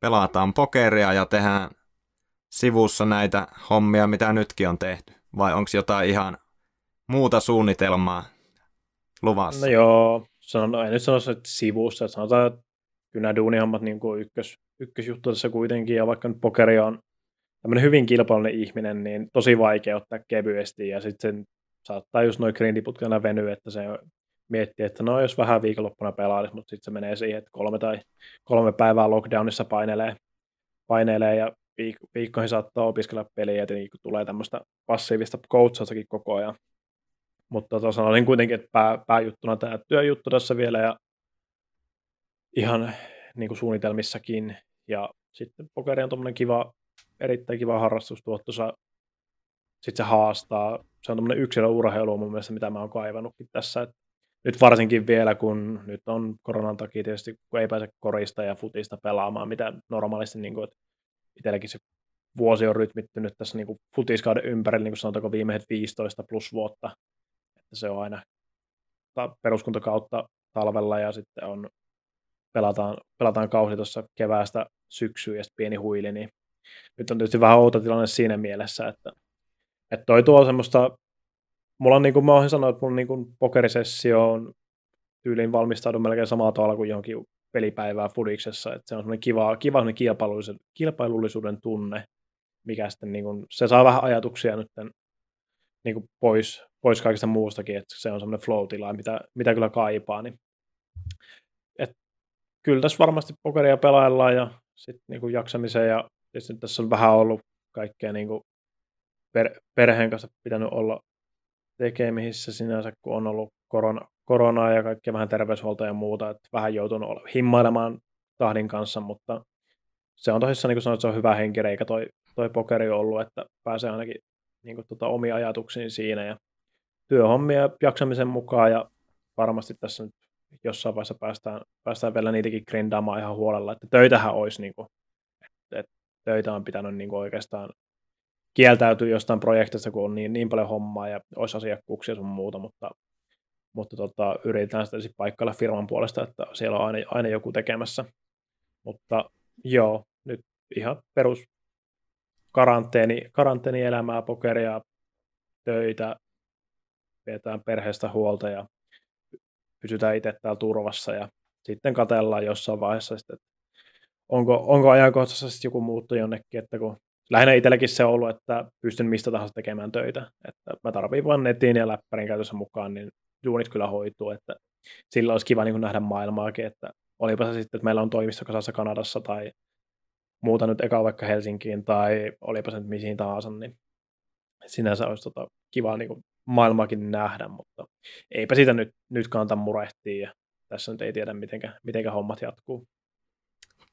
pelataan pokeria ja tehdään sivussa näitä hommia, mitä nytkin on tehty? Vai onko jotain ihan muuta suunnitelmaa luvassa? No joo, sanon, en nyt sanoisi, että sivussa. Sanotaan, että kyllä nämä duunihommat niin kuin ykkös, ykkösjuttu tässä kuitenkin, ja vaikka nyt pokeri on tämmöinen hyvin kilpailullinen ihminen, niin tosi vaikea ottaa kevyesti, ja sitten sen saattaa just noin grindiputkana venyä, että se miettii, että no jos vähän viikonloppuna pelailisi, mutta sitten se menee siihen, että kolme tai kolme päivää lockdownissa painelee, painelee ja viik- viikkoihin saattaa opiskella peliä, ja kun tulee tämmöistä passiivista coachaustakin koko ajan. Mutta tota, sanoisin kuitenkin, että pää, pääjuttuna tämä työjuttu tässä vielä, ja ihan niin kuin suunnitelmissakin, ja sitten pokeri on tuommoinen kiva, erittäin kiva harrastustuottosa. Sitten se haastaa. Se on tämmöinen yksilöurheilu mun mielestä, mitä mä oon kaivannutkin tässä. Et nyt varsinkin vielä, kun nyt on koronan takia tietysti, kun ei pääse korista ja futista pelaamaan, mitä normaalisti niin kuin, että itselläkin se vuosi on rytmittynyt tässä niin kuin futiskauden ympärillä, niin kuin sanotaanko viimeiset 15 plus vuotta. Että se on aina peruskuntakautta talvella ja sitten on pelataan, pelataan kausi tuossa keväästä syksyyn ja pieni huili, niin nyt on tietysti vähän outo tilanne siinä mielessä, että, että toi tuo semmoista, mulla on niin kuin mä oon sanonut, että mun niin kuin pokerisessio on tyyliin valmistaudun melkein samalla tavalla kuin johonkin pelipäivää Fudiksessa, että se on semmoinen kiva, kiva kilpailullisuuden, kilpailullisuuden tunne, mikä sitten niin kuin, se saa vähän ajatuksia nyt niin kuin pois, pois kaikista muustakin, että se on semmoinen flow-tila, mitä, mitä kyllä kaipaa, niin kyllä tässä varmasti pokeria pelaillaan ja sitten niin kuin jaksamiseen ja tietysti tässä on vähän ollut kaikkea niin kuin per, perheen kanssa pitänyt olla tekemisissä sinänsä, kun on ollut korona, koronaa ja kaikkea vähän terveyshuoltoa ja muuta, että vähän joutunut olla, himmailemaan tahdin kanssa, mutta se on tosissaan, niin kuin sanoit, se on hyvä henkireikä toi, toi pokeri ollut, että pääsee ainakin niin kuin, tota, omia ajatuksiin siinä ja työhommia jaksamisen mukaan ja varmasti tässä nyt jossain vaiheessa päästään, päästään vielä niitäkin grindaamaan ihan huolella, että töitähän olisi, niin kuin, että, että töitä on pitänyt niin kuin oikeastaan kieltäytyä jostain projektista, kun on niin, niin paljon hommaa ja olisi asiakkuuksia sun muuta, mutta, mutta tota, yritetään sitä sitten paikkailla firman puolesta, että siellä on aina, aina joku tekemässä. Mutta joo, nyt ihan perus karanteeni, karanteenielämää, pokeria, töitä, pidetään perheestä huolta ja pysytään itse täällä turvassa ja sitten katellaan jossain vaiheessa, sitten, että onko, onko ajankohtaisesti joku muuttu jonnekin, että kun lähinnä itselläkin se on ollut, että pystyn mistä tahansa tekemään töitä, että mä tarviin vain netin ja läppärin käytössä mukaan, niin duunit kyllä hoituu, että sillä olisi kiva niin nähdä maailmaakin, että olipa se sitten, että meillä on toimisto kasassa Kanadassa tai muuta nyt eka vaikka Helsinkiin tai olipa se nyt mihin tahansa, niin sinänsä olisi tota kiva niin kuin maailmaakin nähdä, mutta eipä siitä nyt, nyt kannata murehtia ja tässä nyt ei tiedä, mitenkä, mitenkä hommat jatkuu.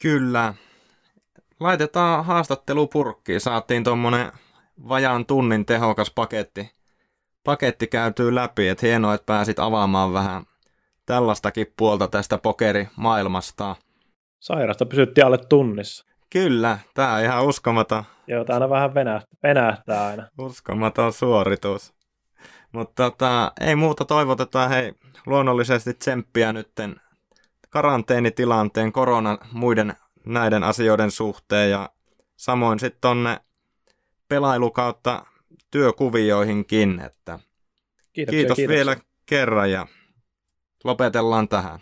Kyllä. Laitetaan haastattelu purkkiin. Saatiin tuommoinen vajaan tunnin tehokas paketti, paketti käytyy läpi. Et hienoa, että pääsit avaamaan vähän tällaistakin puolta tästä pokerimaailmasta. Sairasta pysyttiin alle tunnissa. Kyllä, tää on ihan uskomaton. Joo, tää aina vähän venähtää, venähtää aina. Uskomaton suoritus. Mutta tota, ei muuta, toivotetaan hei luonnollisesti tsemppiä nytten karanteenitilanteen, korona, muiden näiden asioiden suhteen ja samoin sitten tonne pelailukautta työkuvioihinkin, että kiitoksia, kiitos kiitoksia. vielä kerran ja lopetellaan tähän.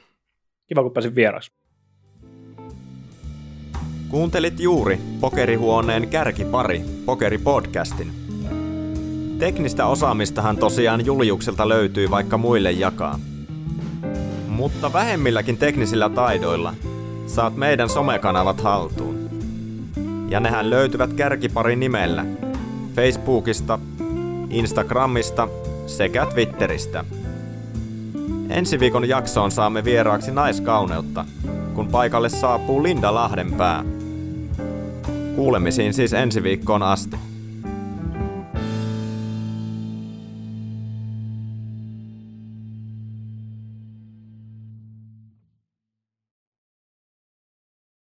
Kiva, kun pääsin vieraksi. Kuuntelit juuri Pokerihuoneen kärkipari Pokeri-podcastin. Teknistä osaamistahan tosiaan Juliukselta löytyy vaikka muille jakaa. Mutta vähemmilläkin teknisillä taidoilla saat meidän somekanavat haltuun. Ja nehän löytyvät kärkipari nimellä Facebookista, Instagramista sekä Twitteristä. Ensi viikon jaksoon saamme vieraaksi naiskauneutta, kun paikalle saapuu Linda Lahdenpää. Kuulemisiin siis ensi viikkoon asti.